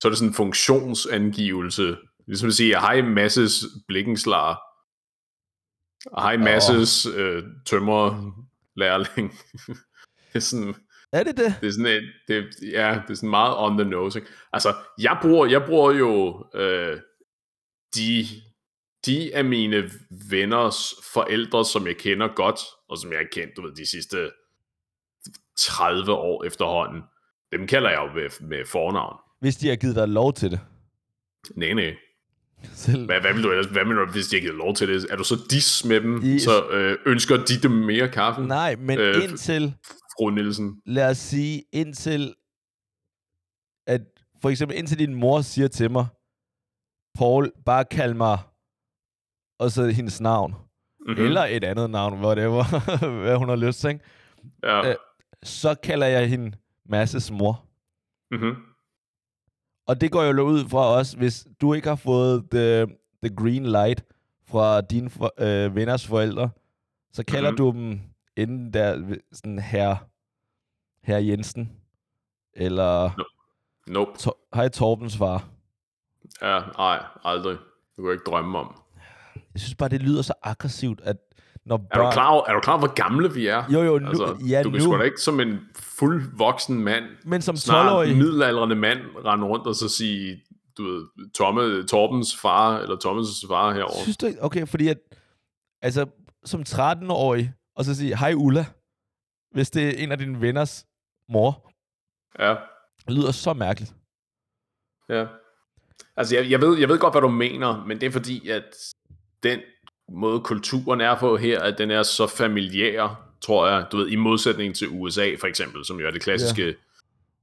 så er det sådan en funktionsangivelse. Ligesom at sige, hej Masses blikkenslager. Hej Masses øh, tømmer lærling. (laughs) det er sådan, Er det det? det er sådan et, det, ja, det er sådan meget on the nose. Ikke? Altså, jeg bruger, jeg bruger jo øh, de, de af mine venners forældre, som jeg kender godt, og som jeg har kendt, du ved, de sidste 30 år efterhånden. Dem kalder jeg jo med, med fornavn. Hvis de har givet dig lov til det. Nej, nej. Selv. Hvad, hvad vil du ellers, hvad vil du, hvis de har givet lov til det? Er du så dis med dem, I- så øh, ønsker de dem mere kaffe? Nej, men Øh, indtil, Fru Nielsen. lad os sige, indtil, at for eksempel indtil din mor siger til mig, Paul, bare kald mig, og så hendes navn, Mm-hmm. mm. eller et andet navn, whatever, (laughs) hvad hun har lyst til? Ja. øh, så kalder jeg hende Masses mor. Mm-hmm. Og det går jo ud fra os, hvis du ikke har fået the, the green light fra dine for, øh, venners forældre, så kalder Mhm. du dem inden der sådan her, her Jensen, eller Nope. to, hej Torbens far. Ja, nej, aldrig. Det kunne jeg ikke drømme om. Jeg synes bare, det lyder så aggressivt, at når Er børn... du, klar er du klar hvor gamle vi er? Jo, jo, nu, altså, ja, du kan nu, sgu da ikke som en fuld voksen mand, men som snart 12-årig... middelalderende mand, rende rundt og så sige, du ved, Tomme, Torbens far, eller Thomas' far herovre. Synes du? Okay, fordi at, altså, som 13-årig, og så sige, hej Ulla, hvis det er en af dine venners mor, Ja, det lyder så mærkeligt. ja. Altså, jeg, jeg, ved, jeg ved godt, hvad du mener, men det er fordi, at den måde, kulturen er på her, at den er så familiær, tror jeg, du ved, i modsætning til USA, for eksempel, som jo er det klassiske, ja.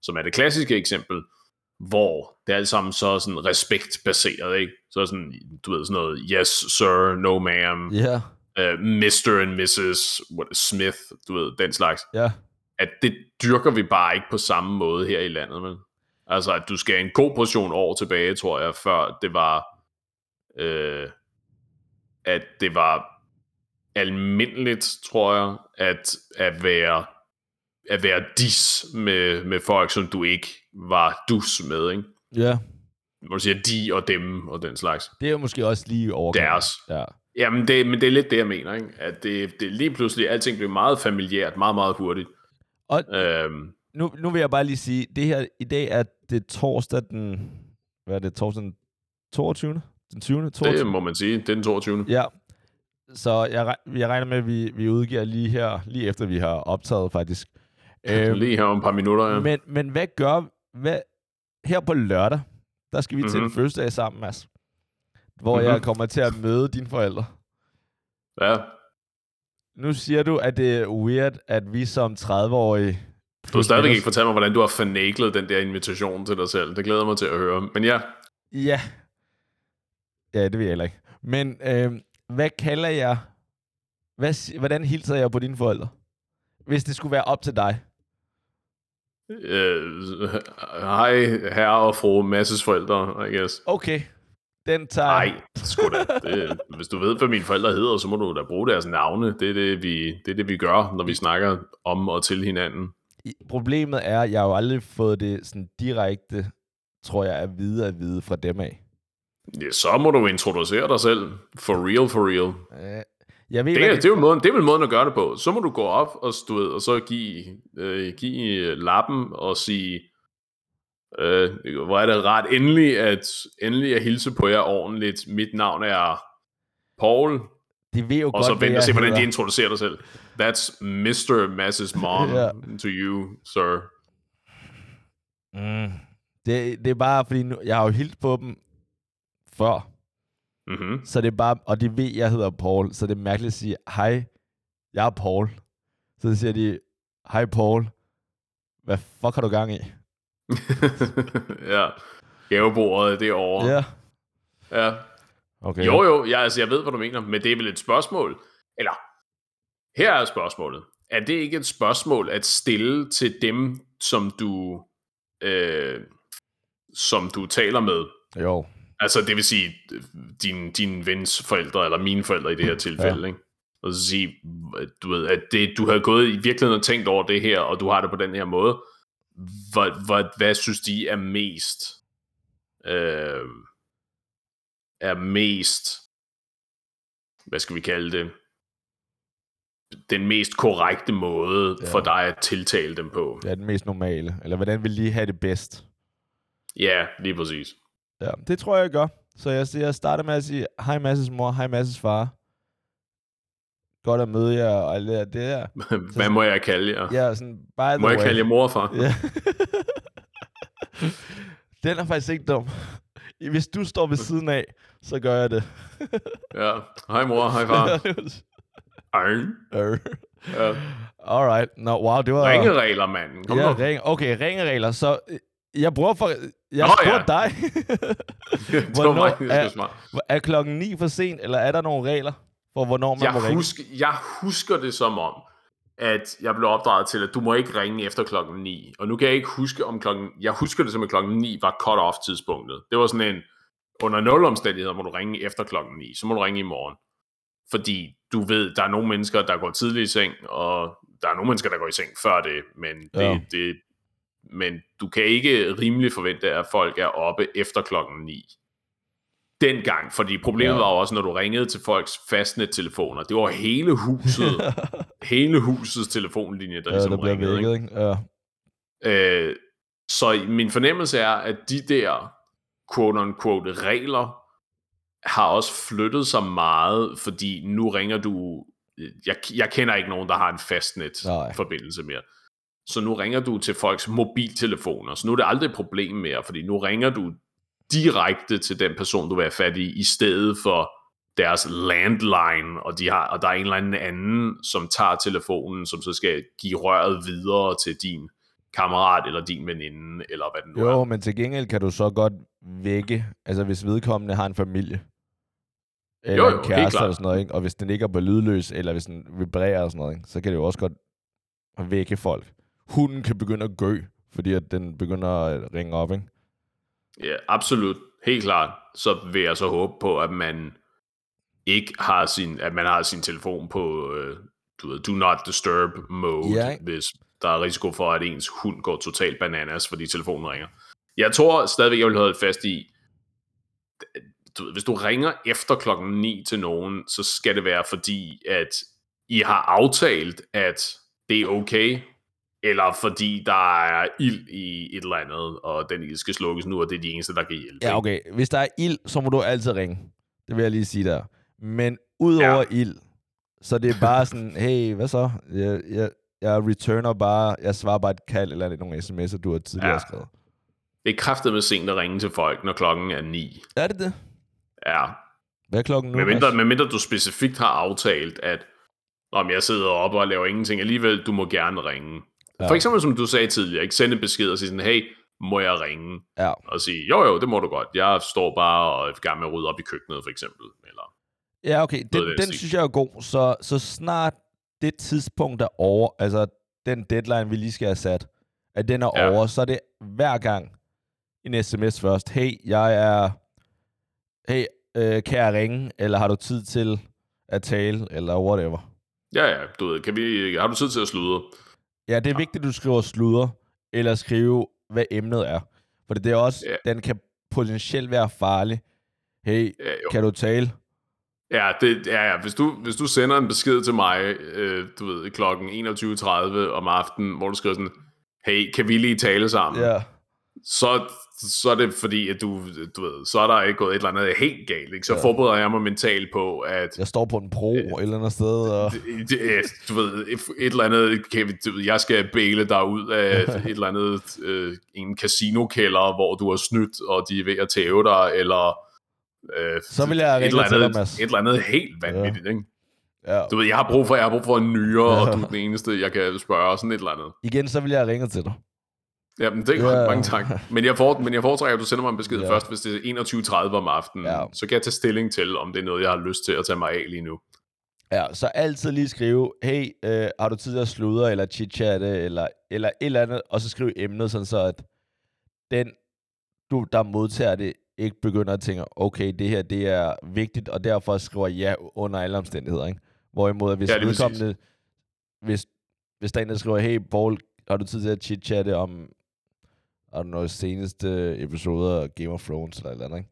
som er det klassiske eksempel, hvor det er alt sammen så sådan respektbaseret, ikke? Så sådan, du ved, sådan noget, yes sir, no ma'am, Ja, uh, Mr. and Mrs. What, Smith, du ved, den slags. ja. At det dyrker vi bare ikke på samme måde her i landet, men Altså, at du skal en god portion år tilbage, tror jeg, før det var øh, at det var almindeligt, tror jeg, at, at være at være dis med, med folk, som du ikke var dus med, ikke? Ja. Hvor du siger de og dem og den slags. Det er jo måske også lige over. Deres. Ja. Jamen, det, men det er lidt det, jeg mener, ikke? At det, det lige pludselig, alting blev meget familiært, meget, meget hurtigt. Og Øhm, nu, nu vil jeg bare lige sige, det her i dag er det torsdag den... Hvad er det? Torsdag den 22. Den 20. 22. det må man sige. Det er den 22. Ja. Så jeg, jeg regner med, at vi, vi udgiver lige her, lige efter vi har optaget faktisk. Øhm, Lige her om et par minutter, ja. men, men hvad gør... Hvad, her på lørdag, der skal vi mm-hmm. til en Mhm. fødselsdag sammen, Mads. Hvor Mhm. jeg kommer til at møde dine forældre. ja. Nu siger du, at det er weird, at vi som 30-årige... Du har stadigvæk ikke fortalt mig, hvordan du har fornæglet den der invitation til dig selv. Det glæder mig til at høre. Men ja, Ja. Ja, det ved jeg heller ikke. Men øh, hvad kalder jeg... Hvad, hvordan hilser jeg på dine forældre? Hvis det skulle være op til dig. øh, hej herre og fru Masses forældre, I guess. Okay. Den tager... Nej, sgu da. Det, hvis du ved, hvad mine forældre hedder, så må du da bruge deres navne. Det er det, vi, det, er det, vi gør, når vi snakker om og til hinanden. Problemet er, at jeg har jo aldrig fået det sådan direkte, tror jeg, at vide at vide fra dem af. Ja, så må du introducere dig selv. For real, for real. Øh, jeg ved, Det, er, det, er jo måden, det er vel måden at gøre det på. Så må du gå op og, du ved, og så give, øh, give lappen og sige, øh, hvor er det ret endelig at, endelig at hilse på jer ordentligt. Mit navn er Paul, de ved jo og godt, så hvad vent og se, hvordan de introducerer dig selv. That's Mr. Masses mom Ja. to you, sir. Mm. Det, det er bare, fordi nu, jeg har jo hilst på dem før. Mm-hmm. Så det er bare, og de ved, jeg hedder Paul, så det er mærkeligt at sige, hej, jeg er Paul. Så siger de, hej Paul, hvad fuck har du gang i? (laughs) ja. Gavebordet, det er over. Ja. ja. Okay. Jo, jo, jeg, altså, jeg ved, hvad du mener, men det er vel et spørgsmål. Eller, her er spørgsmålet. Er det ikke et spørgsmål at stille til dem, som du, øh, som du taler med? Jo. Altså, det vil sige, din, din vens forældre, eller mine forældre i det her tilfælde, ja. ikke? Og så sige, du ved, at det, du har gået i virkeligheden og tænkt over det her, og du har det på den her måde. Hvad, hvad, hvad synes de er mest, øh, er mest, hvad skal vi kalde det, den mest korrekte måde Ja. ja. for dig at tiltale dem på. Det er den mest normale. Eller hvordan vil de have det bedst? Ja, lige præcis. Ja, det tror jeg, jeg gør. Så jeg, siger- jeg starter med at sige, hej Masses mor, hej Masses far. Godt at møde jer, og alt det der. (laughs) Hvad må jeg kalde jer? Ja, sådan, by Må jeg way. kalde jer mor og far? Ja. (laughs) Den er faktisk ikke dum. Hvis du står ved siden af, så gør jeg det. (laughs) Ja. Hej mor, hej far. Arn. Ja. Alright. Nå, wow, det var... Ringeregler, manden. Kom ja, nu. ring, okay, ringeregler. Så øh, jeg bruger for... Jeg Nå, spurgte ja. dig. (laughs) det var Hvornår mig, er- er klokken 9 for sent, eller er der nogle regler for, hvornår man må Jeg ringe? husker, jeg husker det som om, at jeg blev opdraget til, at du må ikke ringe efter klokken 9. Og nu kan jeg ikke huske om klokken... Jeg husker det som, at klokken 9 var cut-off tidspunktet. Det var sådan en... Under nul omstændigheder må du ringe efter klokken 9. Så må du ringe i morgen. Fordi du ved, der er nogle mennesker, der går tidligt i seng, og der er nogle mennesker, der går i seng før det. Men, det, Ja. det, men du kan ikke rimelig forvente, at folk er oppe efter klokken 9. Dengang, fordi problemet Ja. var jo også, når du ringede til folks fastnettelefoner. Det var hele huset, (laughs) hele husets telefonlinje, der ja, ligesom der ringede. Ikke? vækket, ikke? Ja. Øh, så min fornemmelse er, at de der quote-unquote regler har også flyttet sig meget, fordi nu ringer du... Jeg, jeg kender ikke nogen, der har en fastnet-forbindelse mere. Så nu ringer du til folks mobiltelefoner, så nu er det aldrig et problem mere, fordi nu ringer du direkte til den person, du vil have fat i, i stedet for deres landline, og, de har, og der er en eller anden anden, som tager telefonen, som så skal give røret videre til din kammerat, eller din veninde, eller hvad det nu Jo, er. men til gengæld kan du så godt vække, altså hvis vedkommende har en familie. Eller Jo, jo, en kæreste eller sådan noget, ikke? Og hvis den ligger på lydløs, eller hvis den vibrerer og sådan noget, ikke? så kan det jo også godt vække folk. Hunden kan begynde at gø, fordi at den begynder at ringe op, ikke? Ja, absolut. helt klart, så vil jeg så håbe på, at man ikke har sin, at man har sin telefon på øh, du ved, do not disturb mode, Ja, ikke? hvis der er risiko for, at ens hund går totalt bananas, fordi telefonen ringer. Jeg tror stadigvæk, jeg vil holde fast i, du ved, hvis du ringer efter klokken 9 til nogen, så skal det være fordi, at I har aftalt, at det er okay, eller fordi der er ild i et eller andet, og den ild skal slukkes nu, og det er de eneste, der kan hjælpe. Ja, okay. Hvis der er ild, så må du altid ringe. Det vil jeg lige sige der. Men udover ja. ild, så det er bare sådan, hey, hvad så? Jeg, jeg, jeg returner bare, jeg svarer bare et kald eller nogle sms'er, du har tidligere ja. Skrevet. Det er kraftet med sent at ringe til folk, når klokken er 9. Er det det? Ja, Hvad er klokken nu? medmindre, medmindre du specifikt har aftalt, at om jeg sidder oppe og laver ingenting, alligevel, du må gerne ringe. Ja. For eksempel, som du sagde tidligere, ikke sende en besked og sige sådan, hey, må jeg ringe? Ja. Og sige, jo jo, det må du godt. Jeg står bare og er i gang med at rydde op i køkkenet, for eksempel. Eller, Ja, okay. Den, den stil. synes jeg er god. Så, så snart det tidspunkt er over, altså den deadline, vi lige skal have sat, at den er. Ja. over, så er det hver gang en sms først. Hey, jeg er... Hey, øh, kan jeg ringe? Eller har du tid til at tale? Eller whatever. ja, ja, du ved, kan vi, har du tid til at sludre? Ja, det er vigtigt, at du skriver sludder, eller skrive, hvad emnet er. For det er også, Ja. den kan potentielt være farlig. Hey, Ja, jo. kan du tale? Ja, det, ja, ja. Hvis, du, hvis du sender en besked til mig, øh, du ved, klokken 21.30 om aftenen, hvor du skriver sådan, hey, kan vi lige tale sammen? Ja. Så, så er det fordi, at du, du ved, så er der ikke gået et eller andet helt galt. Ikke? Så Ja. forbereder jeg mig mentalt på, at Jeg står på en bro et eller andet sted, og... (laughs) det, det, du ved, et, eller andet, du ved, jeg skal bæle dig ud af (laughs) et eller andet, øh, en casinokælder, hvor du har snydt, og de er ved at tæve dig, eller øh, Så vil jeg et eller, dig, andet, Mads. et eller andet helt vanvittigt. Ja. Ikke? Ja. Du ved, jeg har brug for, jeg har brug for en nyere, Ja. og du er (laughs) den eneste, jeg kan spørge, sådan et eller andet. Igen, så vil jeg ringe til dig. Jamen, det er Ja. godt. Mange tak. Men jeg, for, men jeg foretrækker, at du sender mig en besked Ja. ja. først, hvis det er 21.30 om aftenen. Ja. Ja. Så kan jeg tage stilling til, om det er noget, jeg har lyst til at tage mig af lige nu. Ja, så altid lige skrive, hey, øh, har du tid til at sludre, eller chit-chatte, eller, eller et eller andet, og så skriv emnet, sådan så at den, du, der modtager det, ikke begynder at tænke, okay, det her, det er vigtigt, og derfor skriver ja under alle omstændigheder, ikke? Hvorimod, hvis Ja, ja, vedkommende, hvis, hvis der er en, der skriver, hey, Paul, har du tid til at chit-chatte om, om noget seneste episoder af Game of Thrones, eller et eller andet, ikke?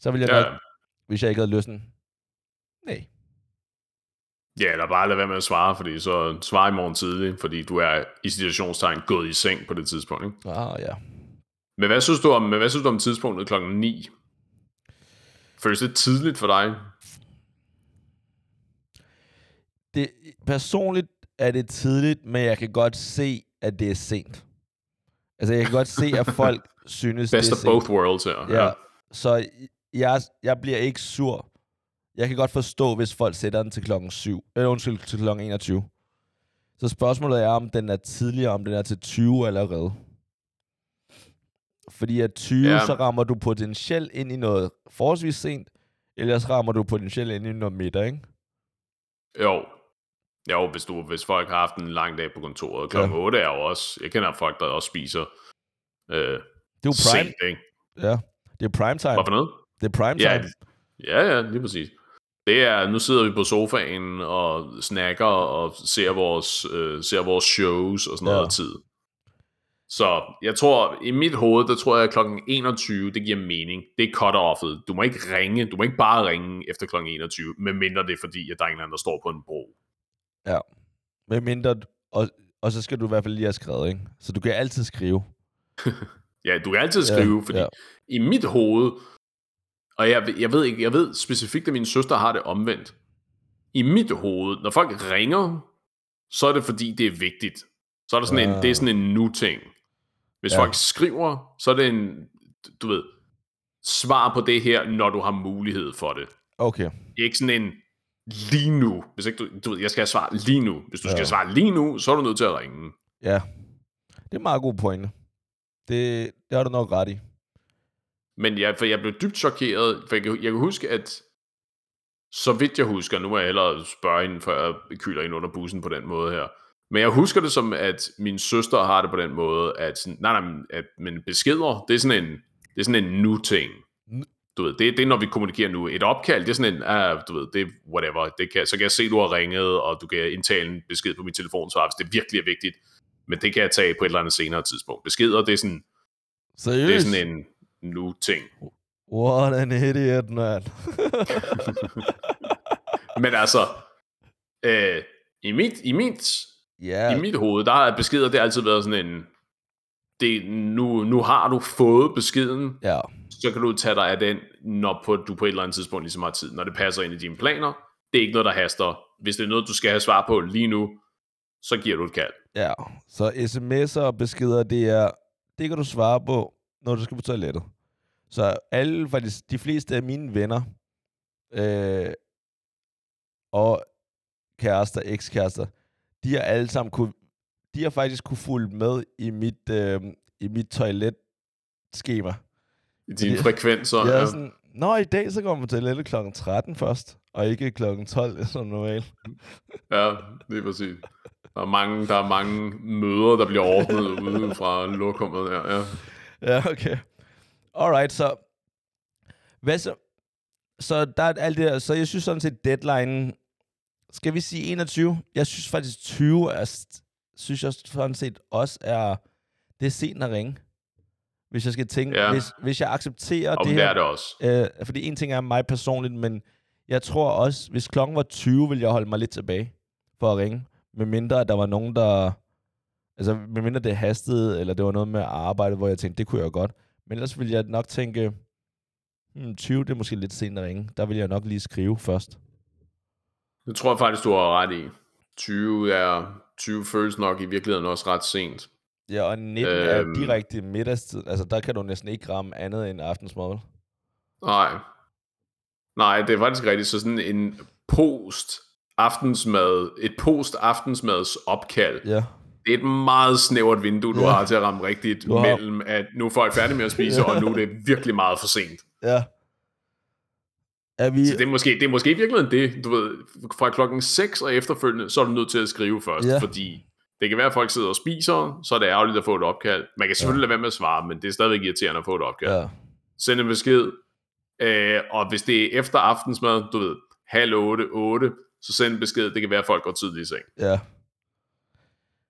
Så vil jeg Ja, nok, hvis jeg ikke havde lysten, nej, ja, eller bare lade være med at svare, fordi så svar i morgen tidlig, fordi du er i situationstegn gået i seng på det tidspunkt. Ikke? ah, ja. Men hvad synes du om, hvad synes du om tidspunktet klokken 9? Føles det tidligt for dig? det, personligt er det tidligt, men jeg kan godt se, at det er sent. Altså, jeg kan godt se, at folk synes, Best det of both worlds her. Ja. Så jeg, jeg bliver ikke sur. Jeg kan godt forstå, hvis folk sætter den til klokken 7. Eller undskyld, til klokken 21. Så spørgsmålet er, om den er tidligere, om den er til 20 allerede. Fordi at 20, ja. Ja. så rammer du potentielt ind i noget forholdsvis sent, ellers rammer du potentielt ind i noget middag, ikke? Jo. Jo, hvis, du, hvis folk har haft en lang dag på kontoret. Klokken Ja. 8 er jo også... Jeg kender folk, der også spiser øh, Det er jo prime. sent, ikke? Ja, det er prime time. Hvad for noget? Det er prime Ja, time. ja, ja, lige præcis. Det er, nu sidder vi på sofaen og snakker og ser vores, øh, ser vores shows og sådan noget Ja. ja. tid. Så jeg tror, i mit hoved, der tror jeg, at klokken 21, det giver mening. Det er cut-offet. Du må ikke ringe, du må ikke bare ringe efter klokken 21, medmindre det er fordi, at der er en eller anden, der står på en bro. Med mindre, og, og så skal du i hvert fald lige have skrevet, ikke? Så du kan altid skrive. (laughs) Ja, du kan altid skrive, fordi ja. ja. i mit hoved, og jeg, jeg ved ikke, jeg ved specifikt, at min søster har det omvendt. I mit hoved, når folk ringer, så er det fordi, det er vigtigt. Så er det sådan, Ah. en, det er sådan en nu-ting. Hvis Ja. ja. folk skriver, så er det en, du ved, svar på det her, når du har mulighed for det. Okay. Ikke sådan en lige nu. Hvis ikke du, du ved, jeg skal have svar lige nu. Hvis du Ja. skal svare lige nu, så er du nødt til at ringe. Ja. Det er en meget god pointe. Det, det har du nok ret i. Men jeg, for jeg blev dybt chokeret, for jeg kan, jeg kan huske, at så vidt jeg husker, nu må jeg hellere spørge hende, før jeg kyler ind under bussen på den måde her. Men jeg husker det som, at min søster har det på den måde, at, sådan, nej, nej, at men beskeder, det er sådan en, det er sådan en nu-ting. Du ved, det, det er, når vi kommunikerer nu. Et opkald, det er sådan en, uh, du ved, det er whatever. Det kan, så kan jeg se, du har ringet, og du kan indtale en besked på min telefon, så hvis det virkelig er vigtigt. Men det kan jeg tage på et eller andet senere tidspunkt. Beskeder, det er sådan, Seriøst? det er sådan en nu-ting. What an idiot, man. (laughs) Men altså, øh, i, mit, i, mit, ja, i mit hoved, der har beskeder, det har altid været sådan en, det, nu, nu har du fået beskeden, ja så kan du tage dig af den, når på, du på et eller andet tidspunkt ligesom har tid, når det passer ind i dine planer. Det er ikke noget, der haster. Hvis det er noget, du skal have svar på lige nu, så giver du et kald. Ja, så sms'er og beskeder, det er, det kan du svare på, når du skal på toilettet. Så alle, faktisk de fleste af mine venner, øh, og kærester, ekskærester, de har alle sammen kunne, de har faktisk kunne fulgt med i mit, øh, i mit toiletskema. I dine Fordi- frekvenser. Er ja. sådan, Nå, i dag så går man på toilettet klokken 13 først, og ikke klokken 12 (laughs) som normalt. Ja, det er præcis. Der er mange, der er mange møder, der bliver ordnet ude fra lokummet her. Ja. Ja, okay. Alright, så... Hvad så? Så der er alt det her. Så jeg synes sådan set, deadline... Skal vi sige 21? Jeg synes faktisk 20 er... Synes jeg sådan set også er... Det er sent at ringe. Hvis jeg skal tænke... Ja. Hvis, hvis jeg accepterer Og det her... er det også. Øh, fordi en ting er mig personligt, men jeg tror også, hvis klokken var 20, ville jeg holde mig lidt tilbage for at ringe. Med mindre, at der var nogen, der... Altså, med mindre det hastede, eller det var noget med arbejde, hvor jeg tænkte, det kunne jeg godt. Men ellers ville jeg nok tænke, hmm, 20, det er måske lidt sent at ringe. Der vil jeg nok lige skrive først. Det tror jeg faktisk, du har ret i. 20 er 20 føles nok i virkeligheden også ret sent. Ja, og 19 øhm, er direkte middagstid. Altså, der kan du næsten ikke ramme andet end aftensmad. Nej. Nej, det er faktisk rigtigt. Så sådan en post aftensmad, et post aftensmads opkald, Ja. det er et meget snævert vindue, du Ja. har til at ramme rigtigt har- mellem, at nu er folk færdige med at spise, (laughs) Ja. og nu er det virkelig meget for sent. Ja. Er vi... Så det er måske, det er måske i virkeligheden det, du ved, fra klokken 6 og efterfølgende, så er du nødt til at skrive først, Ja. fordi det kan være, at folk sidder og spiser, så er det ærgerligt at få et opkald. Man kan selvfølgelig lade være med at svare, men det er stadigvæk irriterende at få et opkald. Ja. Send en besked, øh, og hvis det er efter aftensmad, du ved, halv otte, otte, så send en besked, det kan være, at folk går tidligt i seng. Ja.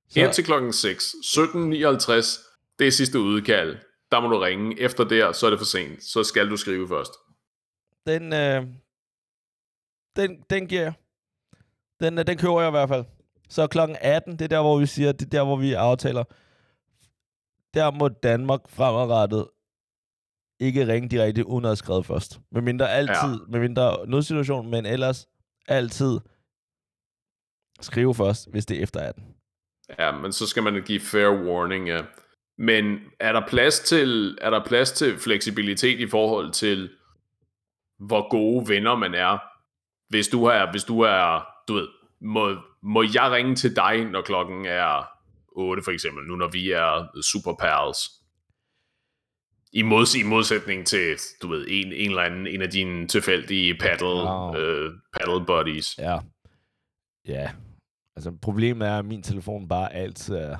Så... Indtil klokken 6, 17.59, det er sidste udkald. Der må du ringe. Efter der, så er det for sent. Så skal du skrive først. Den, øh, den, den giver jeg. Den, øh, den køber jeg i hvert fald. Så klokken 18, det er der, hvor vi siger, det er der, hvor vi aftaler, der må Danmark fremadrettet ikke ringe direkte uden at have skrevet først. Med mindre altid, ja. med mindre nødsituation, men ellers altid skrive først, hvis det er efter 18. Ja, men så skal man give fair warning, ja. Men er der plads til, er der plads til fleksibilitet i forhold til, hvor gode venner man er? Hvis du er, hvis du er, du ved, må, må jeg ringe til dig, når klokken er 8 for eksempel, nu når vi er super pals? I, mods, I modsætning til, du ved, en, en eller anden, en af dine tilfældige paddle, Wow. øh, paddle buddies. Ja. Ja. Altså, problemet er, at min telefon bare altid er...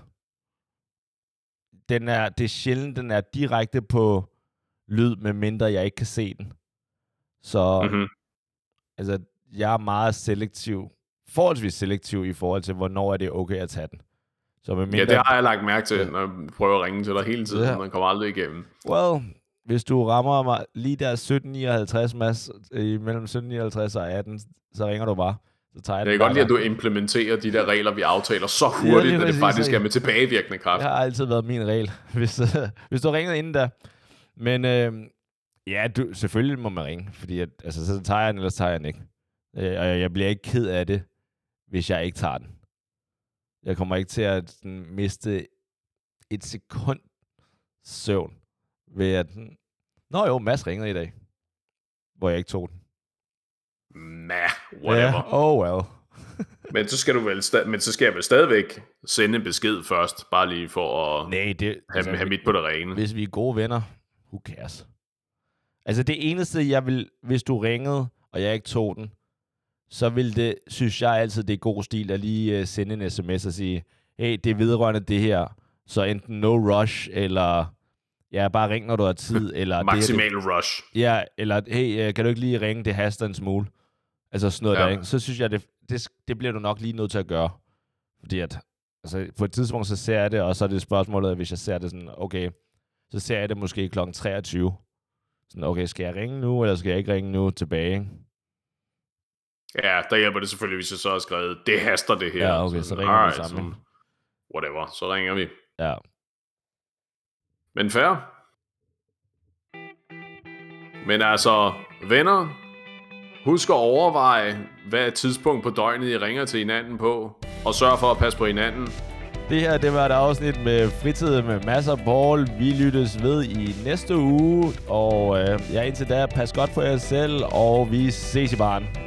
Den er, det er sjældent, den er direkte på lyd, med mindre jeg ikke kan se den. Så. Mm-hmm. altså, jeg er meget selektiv, forholdsvis selektiv i forhold til, hvornår er det okay at tage den. Så med mindre, Ja, det har jeg lagt mærke til, Ja. når jeg prøver at ringe til dig hele tiden, Ja. ja. man kommer aldrig igennem. Well, hvis du rammer mig lige der 1759, Mads, mellem 1759 og 18, så ringer du bare. Så tager jeg den kan godt lide, at du implementerer de der regler, vi aftaler så hurtigt, at det faktisk er med tilbagevirkende kraft. Det har altid været min regel, (laughs) hvis, øh, hvis du har ringet inden da. Men øh, ja, du, selvfølgelig må man ringe, fordi at, altså, så tager jeg den, eller så tager jeg den ikke. Øh, og jeg bliver ikke ked af det, hvis jeg ikke tager den. Jeg kommer ikke til at sådan, miste et sekund søvn ved at... sådan, Nå jo, Mads ringede i dag, hvor jeg ikke tog den. Nah, whatever. Ja, oh well. (laughs) Men så skal du vel sta- men så skal jeg vel stadigvæk sende en besked først, bare lige for at Nej, det... altså, have, have mit på det rene. Hvis vi er gode venner, who cares? Altså det eneste, jeg vil, hvis du ringede, og jeg ikke tog den, så vil det, synes jeg altid, det er god stil at lige uh, sende en sms og sige, hey, det er vedrørende det her, så enten no rush, eller ja, bare ring, når du har tid. (laughs) eller Maximal det, rush. Ja, eller hey, øh, kan du ikke lige ringe, det haster en smule. Altså sådan noget ja. der, ikke? Så synes jeg, det, det, det bliver du nok lige nødt til at gøre. Fordi at, altså på et tidspunkt, så ser jeg det, og så er det spørgsmålet, at hvis jeg ser det sådan, okay, så ser jeg det måske kl. 23. Sådan, okay, skal jeg ringe nu, eller skal jeg ikke ringe nu tilbage? Ja, der hjælper det selvfølgelig, hvis jeg så har skrevet, det haster det her. Ja, okay, så, så ringer vi sammen. Så, whatever, så ringer vi. Ja. Men fair. Men altså, venner, husk at overveje, hvad tidspunkt på døgnet I ringer til hinanden på, og sørg for at passe på hinanden. Det her, det var et afsnit med fritid med masser af Paul. Vi lyttes ved i næste uge, og øh, ja, indtil da, pas godt på jer selv, og vi ses i baren.